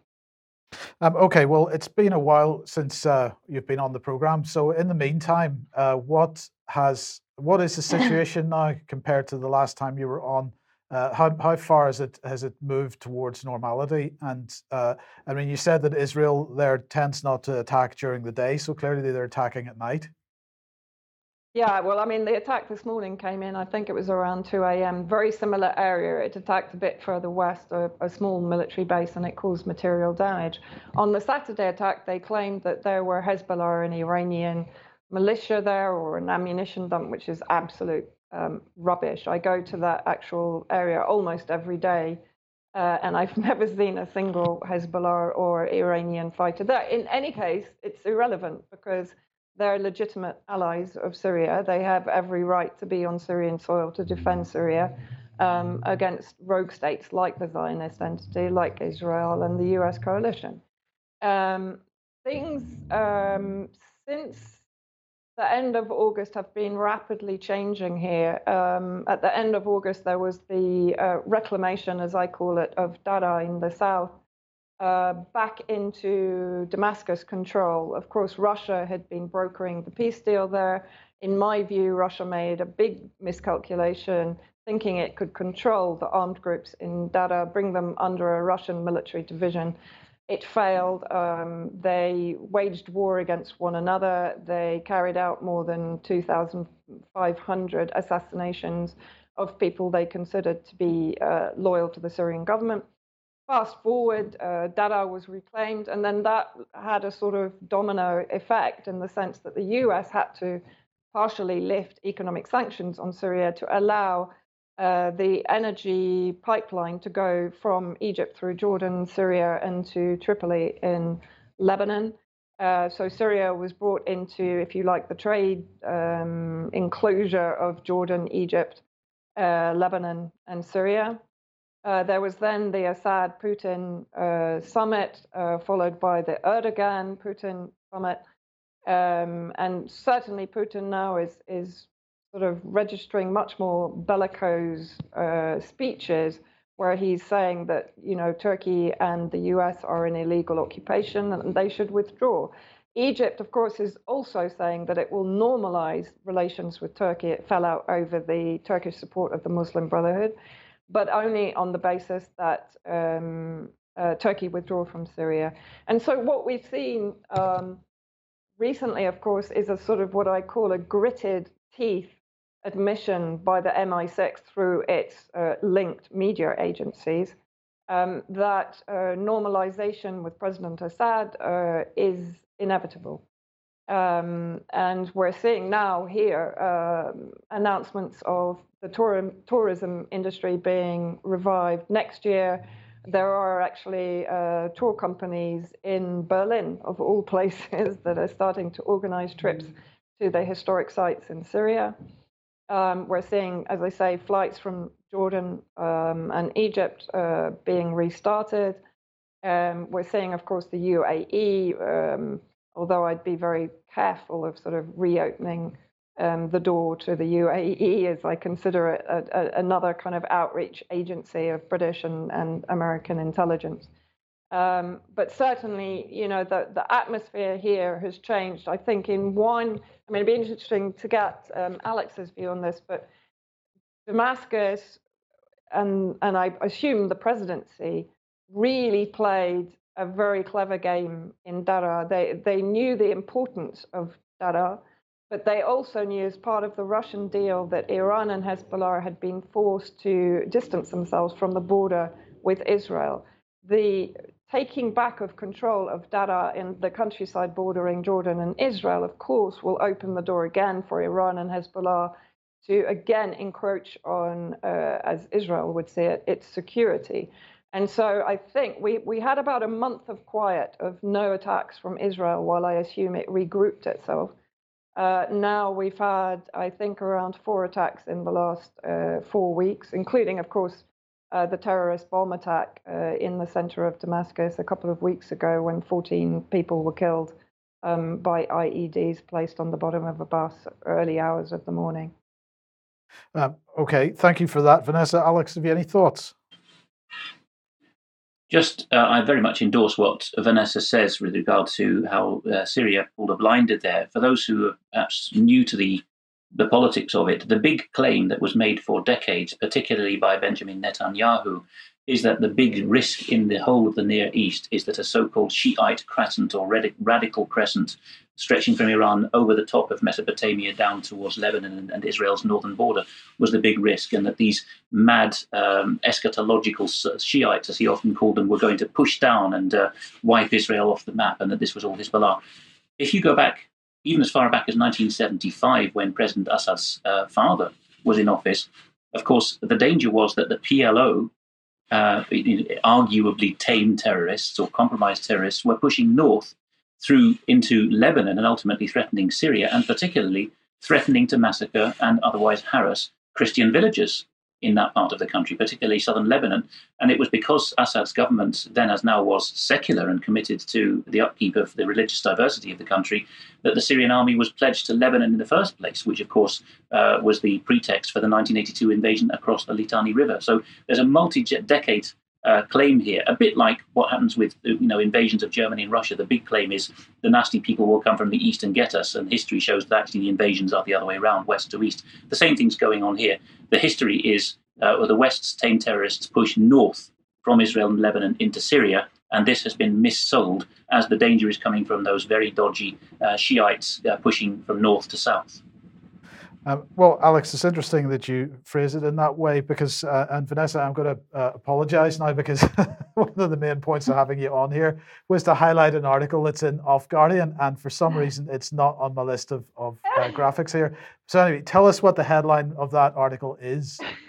B: Um, okay, well, it's been a while since uh, you've been on the program. So, in the meantime, uh, what has what is the situation now compared to the last time you were on? Uh, how how far has it has it moved towards normality? And uh, I mean, you said that Israel there tends not to attack during the day, so clearly they're attacking at night.
E: Yeah, well, I mean, the attack this morning came in, I think it was around 2 a.m., very similar area. It attacked a bit further west, a, a, small military base, and it caused material damage. On the Saturday attack, they claimed that there were Hezbollah and Iranian militia there or an ammunition dump, which is absolute um, rubbish. I go to that actual area almost every day, uh, and I've never seen a single Hezbollah or Iranian fighter there. In any case, it's irrelevant because they're legitimate allies of Syria. They have every right to be on Syrian soil to defend Syria um, against rogue states like the Zionist entity, like Israel and the US coalition. Um, things um, since the end of August have been rapidly changing here. Um, at the end of August, there was the uh, reclamation, as I call it, of Dara in the south, uh, back into Damascus control. Of course, Russia had been brokering the peace deal there. In my view, Russia made a big miscalculation, thinking it could control the armed groups in Dara, bring them under a Russian military division it failed. Um, they waged war against one another. They carried out more than 2,500 assassinations of people they considered to be uh, loyal to the Syrian government. Fast forward, uh, Dara was reclaimed, and then that had a sort of domino effect in the sense that the US had to partially lift economic sanctions on Syria to allow uh, the energy pipeline to go from Egypt through Jordan, Syria, and to Tripoli in Lebanon. Uh, so Syria was brought into, if you like, the trade um, enclosure of Jordan, Egypt, uh, Lebanon, and Syria. Uh, there was then the Assad Putin uh, summit, followed by the Erdogan Putin summit. Um, and certainly Putin now is, is sort of registering much more bellicose uh, speeches where he's saying that you know Turkey and the US are in illegal occupation and they should withdraw. Egypt, of course, is also saying that it will normalize relations with Turkey. It fell out over the Turkish support of the Muslim Brotherhood, but only on the basis that um, uh, Turkey withdraw from Syria. And so what we've seen um, recently, of course, is a sort of what I call a gritted teeth admission by the MI6 through its uh, linked media agencies um, that uh, normalization with President Assad uh, is inevitable. Um, and we're seeing now here um, announcements of the tour- tourism industry being revived next year. There are actually uh, tour companies in Berlin, of all places, that are starting to organize trips to the historic sites in Syria. Um, we're seeing, as I say, flights from Jordan um, and Egypt uh, being restarted. Um, we're seeing, of course, the UAE, um, although I'd be very careful of sort of reopening um, the door to the UAE as I consider it a, a, another kind of outreach agency of British and, and American intelligence. Um, but certainly, you know, the, the atmosphere here has changed. I think in one I mean, it'd be interesting to get um, Alex's view on this, but Damascus and and I assume the presidency really played a very clever game in Dara. They they knew the importance of Dara, but they also knew as part of the Russian deal that Iran and Hezbollah had been forced to distance themselves from the border with Israel. The taking back of control of Dara in the countryside bordering Jordan and Israel, of course, will open the door again for Iran and Hezbollah to again encroach on, uh, as Israel would say it, its security. And so I think we, we had about a month of quiet, of no attacks from Israel, while I assume it regrouped itself. Uh, now we've had, I think, around four attacks in the last uh, four weeks, including, of course, uh, the terrorist bomb attack uh, in the center of Damascus a couple of weeks ago when 14 people were killed um, by IEDs placed on the bottom of a bus early hours of the morning.
B: Um, okay, thank you for that, Vanessa. Alex, have you any thoughts?
D: Just, uh, I very much endorse what Vanessa says with regard to how uh, Syria pulled a blinder there. For those who are perhaps new to the the politics of it, the big claim that was made for decades, particularly by Benjamin Netanyahu, is that the big risk in the whole of the Near East is that a so-called Shiite crescent or radical crescent stretching from Iran over the top of Mesopotamia down towards Lebanon and, and Israel's northern border was the big risk, and that these mad um, eschatological Shiites, as he often called them, were going to push down and uh, wipe Israel off the map, and that this was all Hezbollah. If you go back even as far back as 1975, when President Assad's uh, father was in office, of course, the danger was that the PLO, uh, arguably tame terrorists or compromised terrorists, were pushing north through into Lebanon and ultimately threatening Syria, and particularly threatening to massacre and otherwise harass Christian villages in that part of the country, particularly southern Lebanon. And it was because Assad's government, then as now, was secular and committed to the upkeep of the religious diversity of the country, that the Syrian army was pledged to Lebanon in the first place, which, of course, uh, was the pretext for the 1982 invasion across the Litani River. So there's a multi decade uh, claim here, a bit like what happens with you know invasions of Germany and Russia. The big claim is the nasty people will come from the east and get us, and history shows that actually the invasions are the other way around, west to east. The same thing's going on here. The history is uh, the West's tame terrorists push north from Israel and Lebanon into Syria, and this has been missold as the danger is coming from those very dodgy uh, Shiites uh, pushing from north to south.
B: Um, well, Alex, it's interesting that you phrase it in that way because, uh, and Vanessa, I'm going to uh, apologize now because one of the main points of having you on here was to highlight an article that's in Off Guardian, and for some reason it's not on my list of, of uh, graphics here. So, anyway, tell us what the headline of that article is.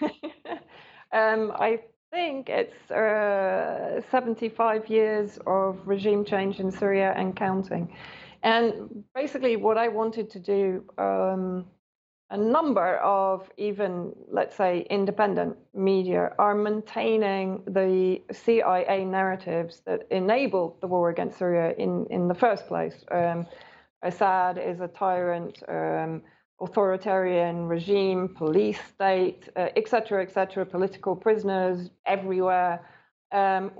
E: um, I think it's uh, 75 years of regime change in Syria and counting. And basically, what I wanted to do. Um, a number of even, let's say, independent media are maintaining the CIA narratives that enabled the war against Syria in, in the first place. Um, Assad is a tyrant, um, authoritarian regime, police state, etc., uh, etc., et political prisoners everywhere. Um,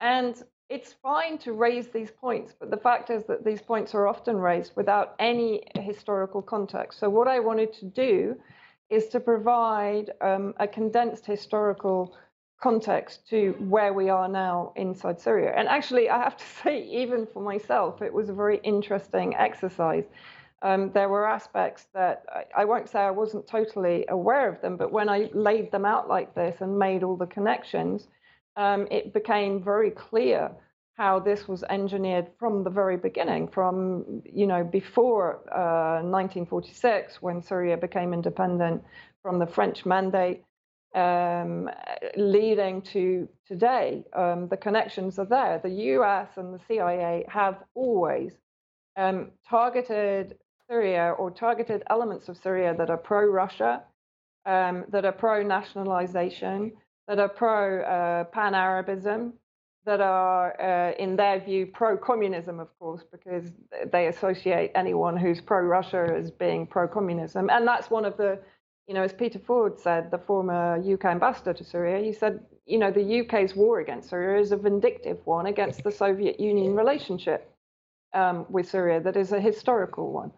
E: and it's fine to raise these points, but the fact is that these points are often raised without any historical context. So, what I wanted to do is to provide um, a condensed historical context to where we are now inside Syria. And actually, I have to say, even for myself, it was a very interesting exercise. Um, there were aspects that I, I, won't say I wasn't totally aware of them, but when I laid them out like this and made all the connections, um, it became very clear how this was engineered from the very beginning, from you know before uh, 1946 when Syria became independent from the French mandate, um, leading to today. Um, the connections are there. The U.S. and the CIA have always um, targeted Syria or targeted elements of Syria that are pro-Russia, um, that are pro-nationalization, that are pro uh, pan Arabism, that are, uh, in their view, pro communism, of course, because they associate anyone who's pro Russia as being pro communism. And that's one of the, you know, as Peter Ford said, the former UK ambassador to Syria, he said, you know, the UK's war against Syria is a vindictive one against the Soviet Union relationship um, with Syria, that is a historical one.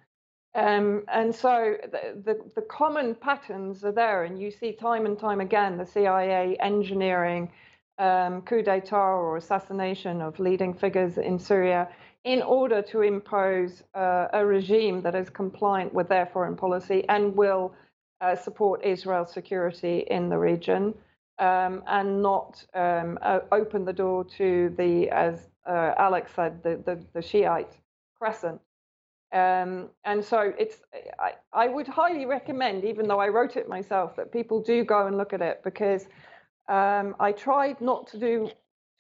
E: Um, and so the, the, the, common patterns are there, and you see time and time again the CIA engineering um, coup d'etat or assassination of leading figures in Syria in order to impose uh, a regime that is compliant with their foreign policy and will uh, support Israel's security in the region. um, and not uh, open the door to the, as uh, Alex said, the, the, the Shiite crescent. Um, and so it's, I, I would highly recommend, even though I wrote it myself, that people do go and look at it because um, I tried not to do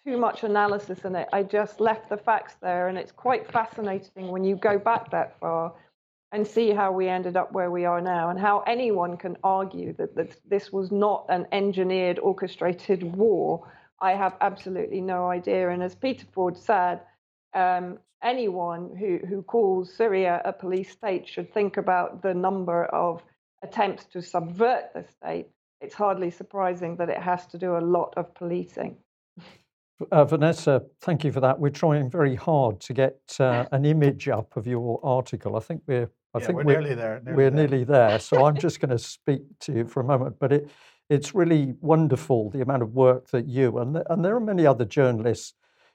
E: too much analysis in it. I just left the facts there, and it's quite fascinating when you go back that far and see how we ended up where we are now, and how anyone can argue that, that this was not an engineered, orchestrated war. I have absolutely no idea. And as Peter Ford said, um, anyone who, who calls Syria a police state should think about the number of attempts to subvert the state. It's hardly surprising that it has to do a lot of policing.
A: Uh, Vanessa, thank you for that. We're trying very hard to get uh, an image up of your article. I think we're I
B: yeah,
A: think
B: we're,
A: we're,
B: nearly there. Nearly
A: we're
B: there.
A: nearly there. So I'm just going to speak to you for a moment. But it, it's really wonderful the amount of work that you and, th- and there are many other journalists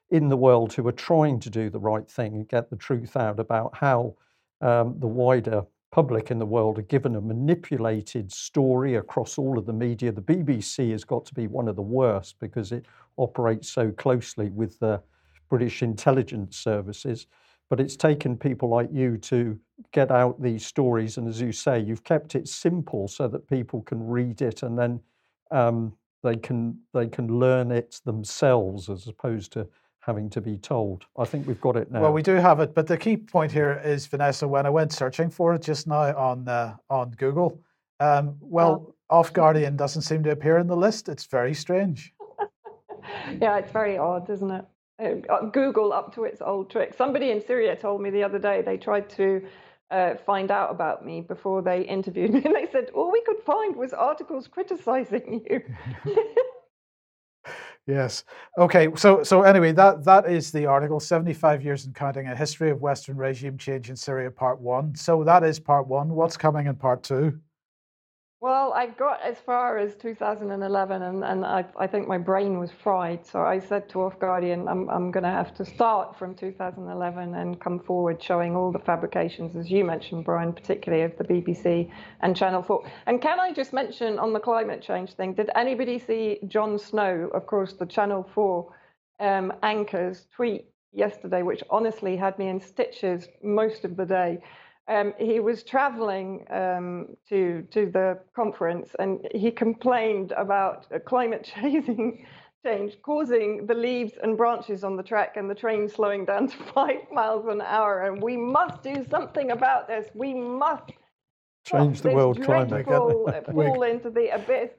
A: in the world who are trying to do the right thing and get the truth out about how um, the wider public in the world are given a manipulated story across all of the media. The BBC has got to be one of the worst because it operates so closely with the British intelligence services but it's taken people like you to get out these stories. And as you say, you've kept it simple so that people can read it and then um, they can they can learn it themselves as opposed to having to be told. I think we've got it now.
B: Well, we do have it, but the key point here is Vanessa. When I went searching for it just now on uh, on Google, um, well, Off Guardian doesn't seem to appear in the list. It's very strange.
E: yeah, it's very odd, isn't it? Uh, Google up to its old tricks. Somebody in Syria told me the other day they tried to uh, find out about me before they interviewed me, and they said all we could find was articles criticizing you.
B: yes. Okay. So so anyway, that that is the article. Seventy-five years and counting: a history of Western regime change in Syria, Part One. So that is Part One. What's coming in Part Two?
E: Well, I got as far as 2011, and, and I, I think my brain was fried. So I said to Off Guardian, I'm, I'm going to have to start from 2011 and come forward showing all the fabrications, as you mentioned, Brian, particularly of the BBC and Channel 4. And can I just mention on the climate change thing, did anybody see Jon Snow, of course, the Channel 4 um, anchor's tweet yesterday, which honestly had me in stitches most of the day? Um, he was traveling um, to to the conference and he complained about climate changing change causing the leaves and branches on the track and the train slowing down to five miles an hour. And we must do something about this. We must
A: change the world climate
E: fall into the abyss.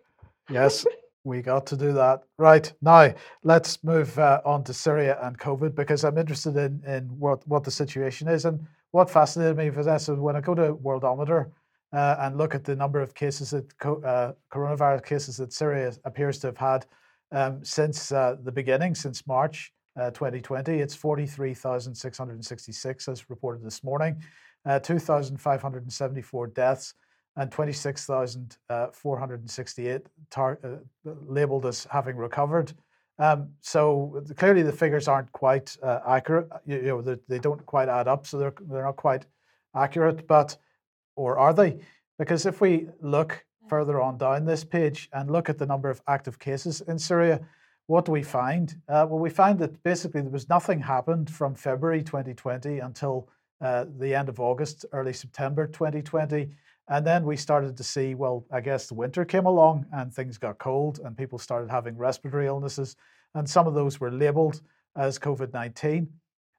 B: Yes we got to do that. Right now let's move uh, on to syria and covid because i'm interested in in what what the situation is. And what fascinated me was that so when I go to Worldometer uh, and look at the number of cases that co- uh, coronavirus cases that Syria appears to have had um, since uh, the beginning, since March 2020, uh, it's 43,666 as reported this morning, uh, 2,574 deaths, and 26,468 tar- uh, labeled as having recovered. Um, so clearly the figures aren't quite uh, accurate. You, you know, they, they, don't quite add up, so they're they're not quite accurate. But or are they? Because if we look further on down this page and look at the number of active cases in Syria, what do we find? Uh, well, we find that basically there was nothing happened from February 2020 until uh, the end of August, early September 2020. And then we started to see, well, I guess the winter came along and things got cold and people started having respiratory illnesses. And some of those were labeled as COVID 19.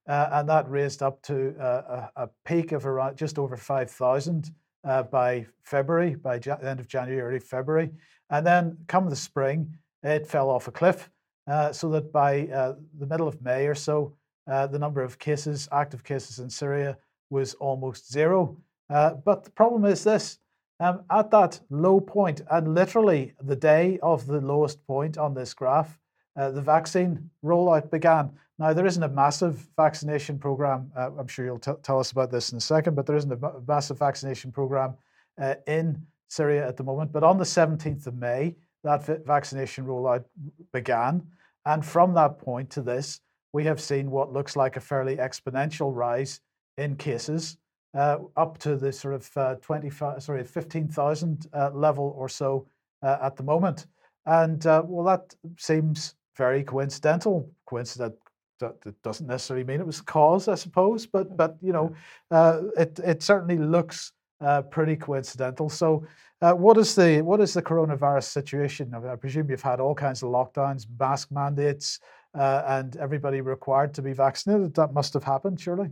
B: Uh, and that raised up to uh, a, a, peak of around just over 5,000 uh, by February, by ja- end of January, early February. And then come the spring, it fell off a cliff. Uh, so that by uh, the middle of May or so, the number of cases, active cases in Syria, was almost zero. Uh, but the problem is this um, at that low point, and literally the day of the lowest point on this graph, uh, the vaccine rollout began. Now, there isn't a massive vaccination program. Uh, I'm sure you'll t- tell us about this in a second, but there isn't a massive vaccination program uh, in Syria at the moment. But on the 17th of May, that vaccination rollout began. And from that point to this, we have seen what looks like a fairly exponential rise in cases up to the sort of uh, 25, sorry, 15,000 uh, level or so uh, at the moment. And uh, well, that seems very coincidental. Coincident that, doesn't necessarily mean it was the cause, I suppose, but but you know, uh, it it certainly looks uh, pretty coincidental. So, uh, what is the what is the coronavirus situation? I, mean, I, presume you've had all kinds of lockdowns, mask mandates, uh, and everybody required to be vaccinated. That must have happened, surely.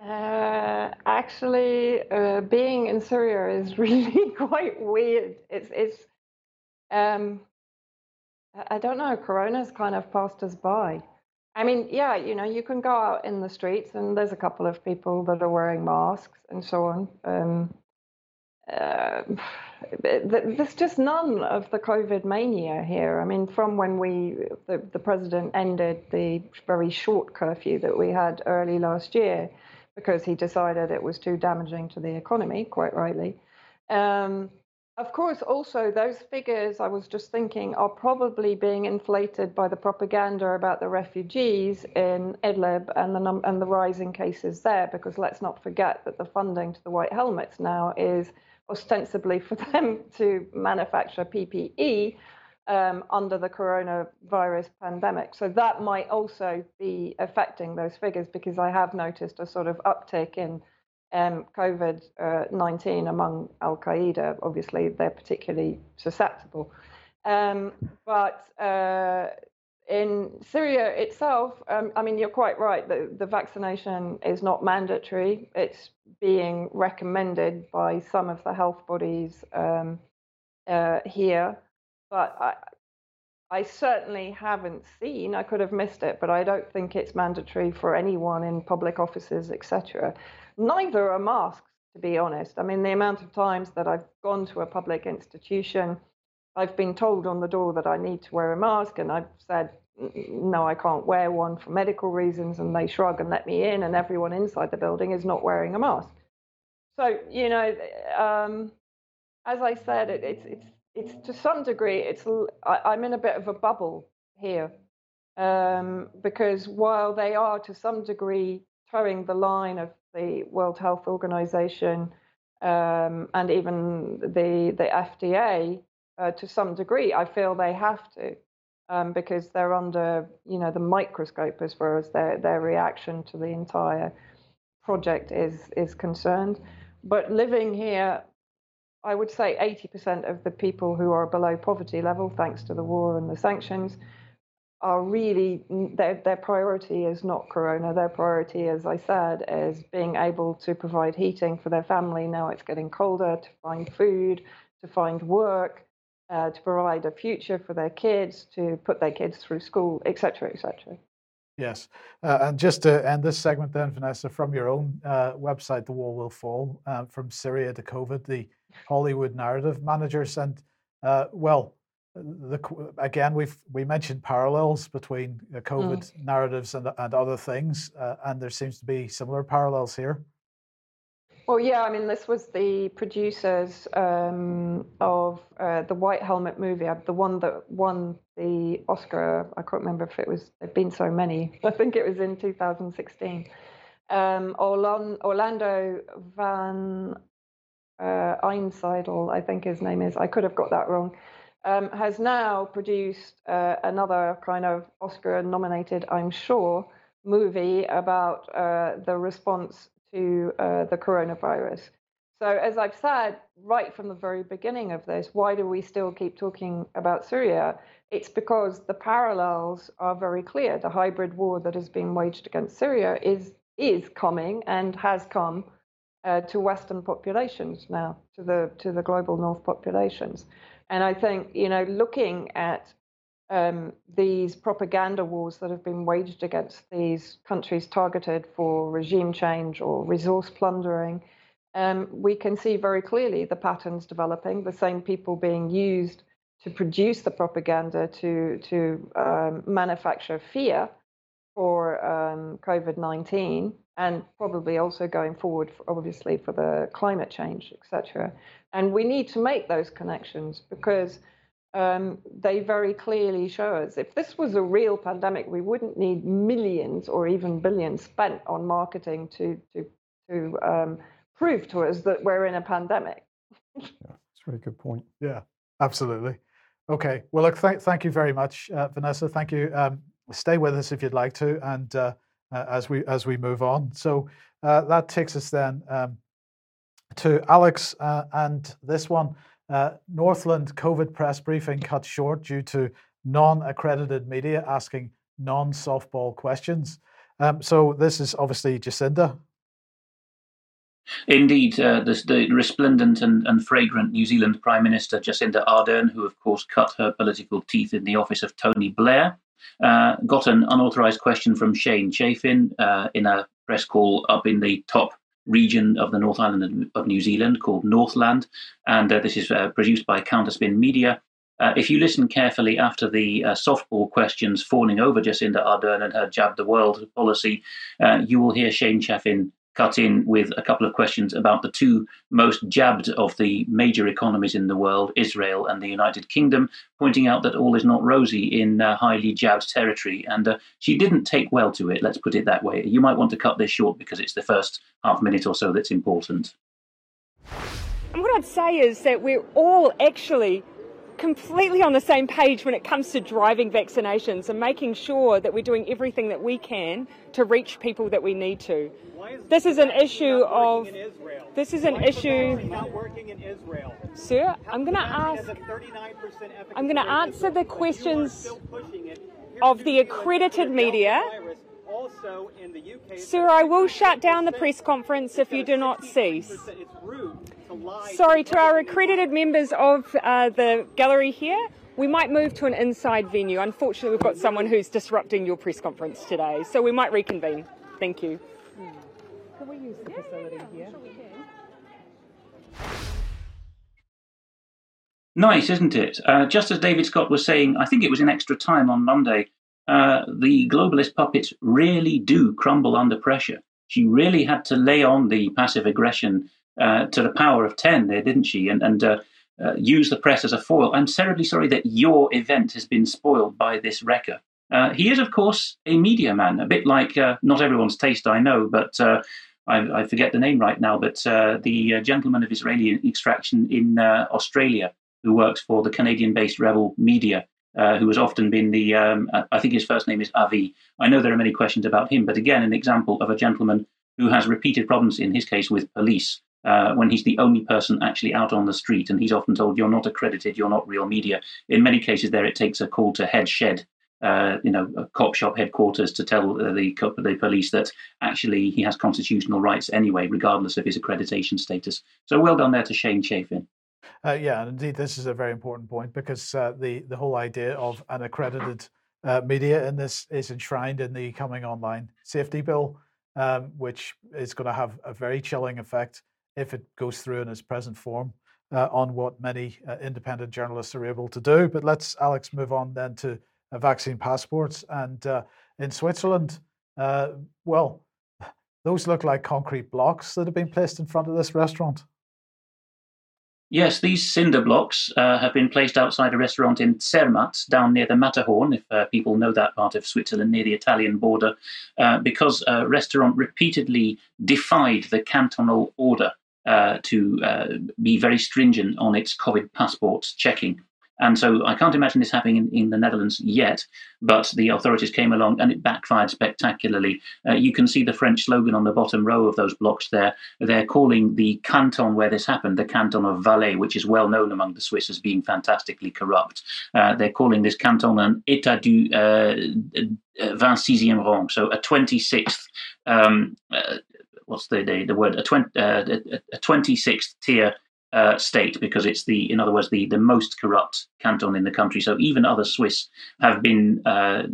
E: Uh, actually, uh, being in Syria is really quite weird. It's it's um, I don't know. Corona's kind of passed us by. I mean, yeah, you know, you can go out in the streets and there's a couple of people that are wearing masks and so on. Um, uh, there's just none of the COVID mania here. I mean, from when we the, the president ended the very short curfew that we had early last year, because he decided it was too damaging to the economy, quite rightly. Um, of course, also, those figures, I was just thinking, are probably being inflated by the propaganda about the refugees in Idlib and the, num- and the rising cases there, because let's not forget that the funding to the White Helmets now is ostensibly for them to manufacture PPE um, under the coronavirus pandemic. So that might also be affecting those figures because I have noticed a sort of uptick in um, COVID uh, 19 among Al Qaeda. Obviously, they're particularly susceptible. Um, but uh, in Syria itself, um, I mean, you're quite right. The, the vaccination is not mandatory. It's being recommended by some of the health bodies um, uh, here. But I, I certainly haven't seen, I could have missed it, but I don't think it's mandatory for anyone in public offices, etc. Neither are masks, to be honest. I mean, the amount of times that I've gone to a public institution, I've been told on the door that I need to wear a mask, and I've said, no, I can't wear one for medical reasons, and they shrug and let me in, and everyone inside the building is not wearing a mask. So, you know, um, as I said, it, it's, it's, it's to some degree, it's, I, am in a bit of a bubble here. Um, because while they are to some degree toeing the line of the World Health Organization um, and even the the FDA uh, to some degree. I feel they have to um, because they're under you know the microscope as far as their their reaction to the entire project is is concerned. But living here, I would say 80% of the people who are below poverty level, thanks to the war and the sanctions, are really their their priority is not corona. Their priority as i said is being able to provide heating for their family. Now it's getting colder to find food to find work uh, to provide a future for their kids to put their kids through school etc etc
B: yes. Uh, and just to end this segment then vanessa from your own uh, website the wall will fall uh, from syria to covid the hollywood narrative managers and uh, well the, again, we've we mentioned parallels between uh, COVID mm. narratives and, and other things, uh, and there seems to be similar parallels here.
E: Well, yeah, I mean, this was the producers um, of uh, the White Helmet movie, uh, the one that won the Oscar. I can't remember if it was. There've been so many. I think it was in 2016. Um, Orlando Van uh, Einsiedel, I think his name is. I could have got that wrong um, has now produced uh, another kind of Oscar nominated, I'm sure, movie about uh, the response to uh, the coronavirus. So, as I've said right from the very beginning of this, why do we still keep talking about Syria? It's because the parallels are very clear. The hybrid war that has been waged against Syria is is coming and has come uh, to Western populations now, to the to the global North populations. And I think, you know, looking at um, these propaganda wars that have been waged against these countries targeted for regime change or resource plundering, um, we can see very clearly the patterns developing, the same people being used to produce the propaganda to, to um, manufacture fear for um, COVID 19 and probably also going forward, for, obviously, for the climate change, etc. And we need to make those connections because um, they very clearly show us if this was a real pandemic, we wouldn't need millions or even billions spent on marketing to to to um, prove to us that we're in a pandemic.
A: yeah, that's a very good point.
B: Yeah, absolutely. Okay. Well, look, th- thank you very much, uh, Vanessa. Thank you. Um, stay with us if you'd like to, and uh, uh, as we as we move on. So uh, that takes us then um, to Alex uh, and this one. Uh, Northland COVID press briefing cut short due to non-accredited media asking non-softball questions. Um, so this is obviously Jacinda.
D: Indeed, uh, the, the, resplendent and, and, fragrant New Zealand Prime Minister Jacinda Ardern, who of course cut her political teeth in the office of Tony Blair, uh, got an unauthorized question from Shane Chafin uh, in a press call up in the top region of the North Island of New Zealand called Northland. And uh, this is uh, produced by Counterspin Media. Uh, if you listen carefully after the uh, softball questions fawning over Jacinda Ardern and her jab the world policy, you will hear Shane Chaffin cut in with a couple of questions about the two most jabbed of the major economies in the world, Israel and the United Kingdom, pointing out that all is not rosy in uh, highly jabbed territory. And uh, she didn't take well to it, let's put it that way. You might want to cut this short because it's the first half minute or so that's important.
H: And what I'd say is that we're all actually completely on the same page when it comes to driving vaccinations and making sure that we're doing everything that we can to reach people that we need to. This is an issue of. This is an issue.
I: Not working in Israel.
H: Sir, I'm going to ask. I'm going to answer the questions of the accredited media. Sir, I will shut down the press conference if you do not cease. Sorry, to our accredited members of uh, the gallery here, we might move to an inside venue. Unfortunately, we've got someone who's disrupting your press conference today, so we might reconvene. Thank you. Can we use the facility here?
D: Nice, isn't it? Uh, just as David Scott was saying, I think it was in extra time on Monday, uh, the globalist puppets really do crumble under pressure. She really had to lay on the passive aggression uh, to the power of 10 there, didn't she? And, and uh, uh, use the press as a foil. I'm terribly sorry that your event has been spoiled by this wrecker. Uh, he is, of course, a media man, a bit like uh, not everyone's taste, I know, but I, I, forget the name right now, but the gentleman of Israeli extraction in Australia who works for the Canadian based Rebel Media. Uh, who has often been the, um, I think his first name is Avi. I know there are many questions about him, but again, an example of a gentleman who has repeated problems, in his case, with police, uh, when he's the only person actually out on the street. And he's often told, You're not accredited, you're not real media. In many cases, there it takes a call to head shed. Uh, you know, a cop shop headquarters to tell the the police that actually he has constitutional rights anyway, regardless of his accreditation status. So well done there to Shane Chafin.
B: Uh, yeah, and indeed, this is a very important point because uh, the the whole idea of an accredited uh, media in this is enshrined in the coming online safety bill, um, which is going to have a very chilling effect if it goes through in its present form, uh, on what many uh, independent journalists are able to do. But let's, Alex, move on then to uh, vaccine passports. And in Switzerland, well, those look like concrete blocks that have been placed in front of this restaurant.
D: Yes, these cinder blocks uh, have been placed outside a restaurant in Zermatt, down near the Matterhorn, if uh, people know that part of Switzerland near the Italian border, uh, because a restaurant repeatedly defied the cantonal order uh, to uh, be very stringent on its COVID passports checking. And so I can't imagine this happening in, in, the Netherlands yet, but the authorities came along and it backfired spectacularly. Uh, you can see the French slogan on the bottom row of those blocks there. They're calling the canton where this happened the canton of Valais, which is well known among the Swiss as being fantastically corrupt. Uh, they're calling this canton an état du uh, 26e uh, rang, so a 26th um, uh, what's the the, the word a, 20, uh, a 26th tier uh, state because it's the in other words the the most corrupt canton in the country. So even other Swiss have been. Uh,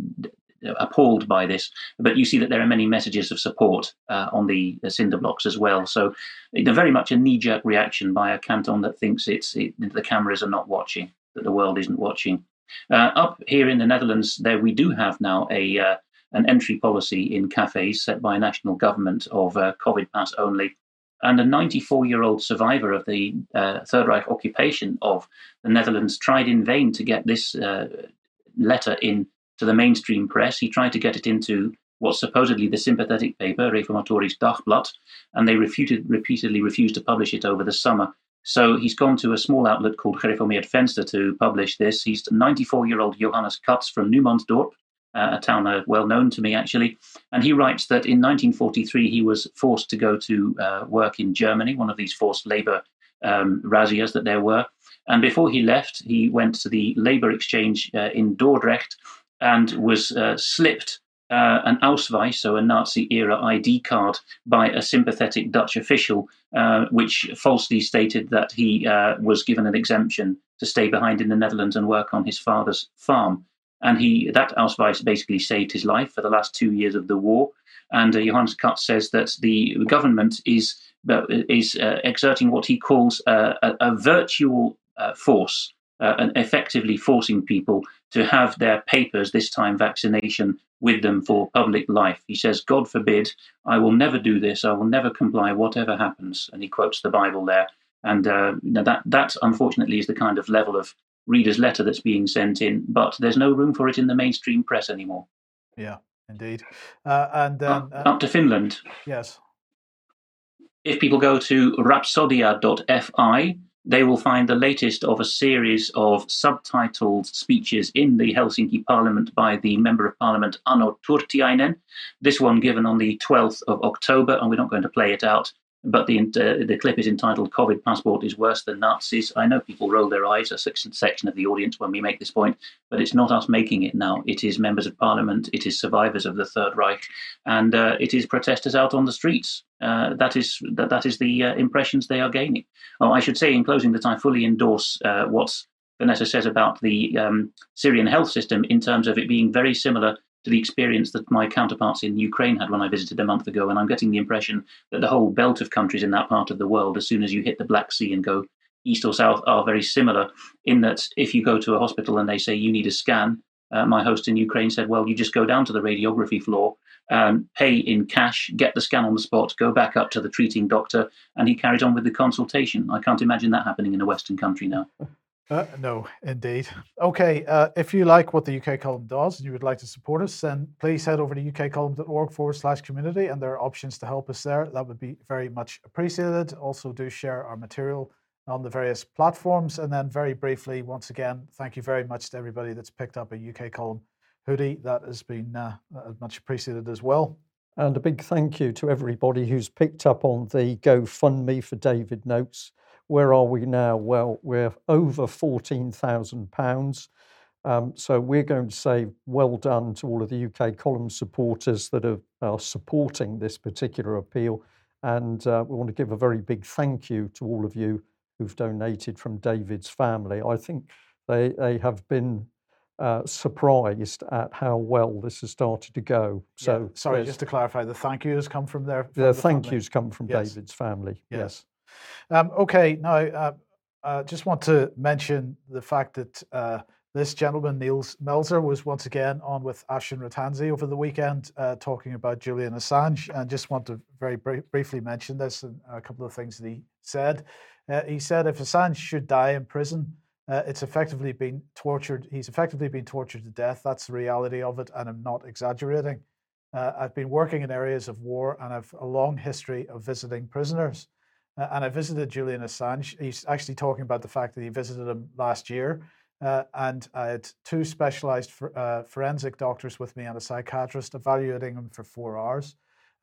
D: appalled by this, but you see that there are many messages of support uh, on the, cinder blocks as well. So, they're very much a knee-jerk reaction by a canton that thinks it's it, the cameras are not watching, that the world isn't watching. Uh, up here in the Netherlands, there we do have now a uh, an entry policy in cafes set by a national government of uh, COVID pass only. And a 94 year old survivor of the uh, Third Reich occupation of the Netherlands tried in vain to get this uh, letter in to the mainstream press. He tried to get it into what's supposedly the sympathetic paper, Reformatorisch Dagblad, and they refuted, repeatedly refused to publish it over the summer So he's gone to a small outlet called Gereformeerd Venster to publish this. He's 94 year old Johannes Katz from Numansdorp, a town uh, well known to me actually. And he writes that in 1943 he was forced to go to uh, work in Germany, one of these forced labor um, razzias that there were. And before he left, he went to the labor exchange uh, in Dordrecht and was uh, slipped uh, an Ausweis, so a Nazi era ID card, by a sympathetic Dutch official, uh, which falsely stated that he uh, was given an exemption to stay behind in the Netherlands and work on his father's farm. And he that Ausweis basically saved his life for the last two years of the war. And uh, Johannes Katz says that the government is uh, is uh, exerting what he calls a, a virtual force uh, and effectively forcing people to have their papers, this time vaccination, with them for public life. He says, God forbid, I will never do this, I will never comply, whatever happens. And he quotes the Bible there. And uh, you know, that, that, unfortunately, is the kind of level of reader's letter that's being sent in, but there's no room for it in the mainstream press anymore.
B: Yeah, indeed. Uh, and then,
D: up, uh, up to Finland.
B: Yes.
D: If people go to rhapsodia.fi, they will find the latest of a series of subtitled speeches in the Helsinki Parliament by the Member of Parliament Ano Turtiainen. This one given on the 12th of October, and we're not going to play it out but the uh, the clip is entitled "COVID passport is worse than Nazis." I know people roll their eyes, a section of the audience, when we make this point, but it's not us making it now. It is members of parliament, it is survivors of the Third Reich, and uh, it is protesters out on the streets. Uh, that is that, that is the uh, impressions they are gaining. Oh, I should say in closing that I fully endorse uh, what Vanessa says about the um, Syrian health system in terms of it being very similar to the experience that my counterparts in Ukraine had when I visited a month ago. And I'm getting the impression that the whole belt of countries in that part of the world, as soon as you hit the Black Sea and go east or south, are very similar in that if you go to a hospital and they say you need a scan, uh, my host in Ukraine said, well, you just go down to the radiography floor, um, pay in cash, get the scan on the spot, go back up to the treating doctor, and he carried on with the consultation. I can't imagine that happening in a Western country now.
B: Uh, no, indeed. Okay, uh, if you like what the UK column does and you would like to support us, then please head over to ukcolumn.org forward slash community and there are options to help us there. That would be very much appreciated. Also, do share our material on the various platforms. And then, very briefly, once again, thank you very much to everybody that's picked up a UK column hoodie. That has been uh, uh, much appreciated as well.
A: And a big thank you to everybody who's picked up on the GoFundMe for David Noakes. Where are we now? Well, we're over £14,000. Um, so we're going to say well done to all of the UK column supporters that are, are supporting this particular appeal. And uh, we want to give a very big thank you to all of you who've donated from David's family. I think they, they have been uh, surprised at how well this has started to go. So,
B: yeah. sorry, just to clarify, the thank yous come from there.
A: the, the thank family. yous come from yes. David's family.
B: Yes. yes. Um, okay, now uh, I uh, just want to mention the fact that uh, this gentleman, Nils Melzer, was once again on with Afshin Rattansi over the weekend uh, talking about Julian Assange. And just want to very br- briefly mention this and a couple of things that he said. Uh, he said if Assange should die in prison, uh, it's effectively been tortured. He's effectively been tortured to death. That's the reality of it, and I'm not exaggerating. I've been working in areas of war and I've a long history of visiting prisoners. Uh, and I visited Julian Assange. He's actually talking about the fact that he visited him last year. Uh, and I had two specialized for, uh, forensic doctors with me and a psychiatrist evaluating him for four hours.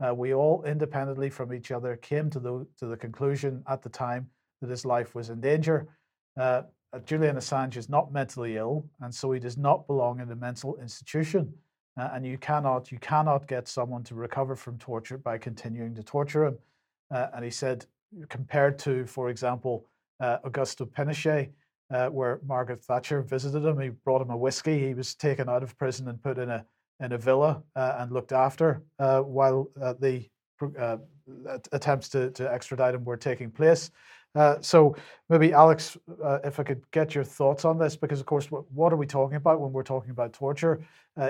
B: Uh, we all independently from each other came to the, to the conclusion at the time that his life was in danger. Uh, uh, Julian Assange is not mentally ill, and so he does not belong in a mental institution. and you cannot, you cannot get someone to recover from torture by continuing to torture him. and he said compared to, for example, uh, Augusto Pinochet, uh, where Margaret Thatcher visited him. He brought him a whiskey. He was taken out of prison and put in a in a villa uh, and looked after uh, while uh, the uh, attempts to, to extradite him were taking place. so maybe Alex, if I could get your thoughts on this, because of course, what, what are we talking about when we're talking about torture?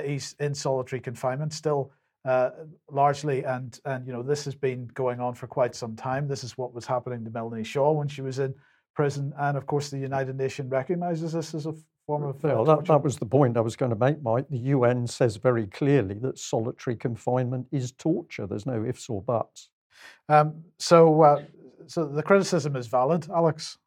B: he's in solitary confinement still uh, largely, and and you know this has been going on for quite some time. This is what was happening to Melanie Shaw when she was in prison, and of course the United Nations recognizes this as a form of.
A: Well, that, that was the point I was going to make, Mike. The UN says very clearly that solitary confinement is torture. There's no ifs or buts.
B: Um, so, uh, so the criticism is valid, Alex.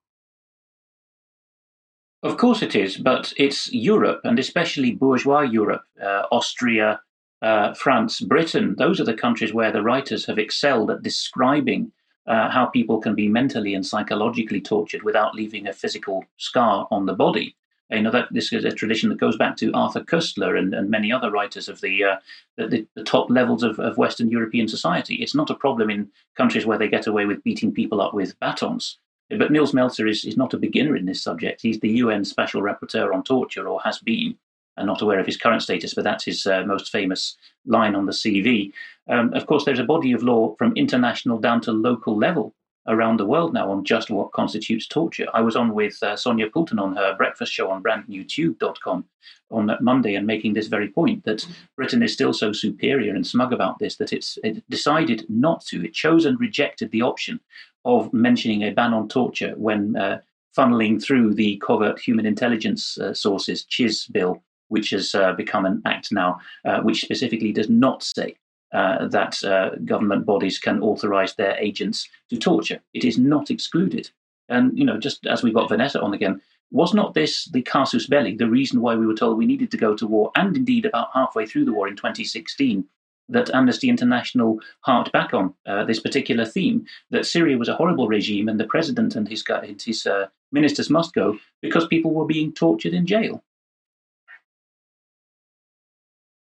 D: Of course it is, but it's Europe, and especially bourgeois Europe, uh, Austria, uh, France, Britain. Those are the countries where the writers have excelled at describing uh, how people can be mentally and psychologically tortured without leaving a physical scar on the body. You know that this is a tradition that goes back to Arthur Koestler and, and many other writers of the, uh, the, the top levels of, of Western European society. It's not a problem in countries where they get away with beating people up with batons. But Nils Melzer is, is not a beginner in this subject. He's the UN Special Rapporteur on Torture, or has been. I'm not aware of his current status, but that's his uh, most famous line on the CV. Um, of course, there's a body of law from international down to local level around the world now on just what constitutes torture. I was on with uh, Sonia Poulton on her breakfast show on brandnewtube.com on Monday and making this very point that Britain is still so superior and smug about this that it's it decided not to. It chose and rejected the option of mentioning a ban on torture when uh, funneling through the covert human intelligence uh, sources, CHIS bill, which has uh, become an act now, uh, which specifically does not say uh, that uh, government bodies can authorize their agents to torture. It is not excluded. And, you know, just as we got Vanessa on again, was not this the casus belli, the reason why we were told we needed to go to war, and indeed about halfway through the war in 2016, that Amnesty International harked back on uh, this particular theme that Syria was a horrible regime and the president and his, his uh, ministers must go because people were being tortured in jail.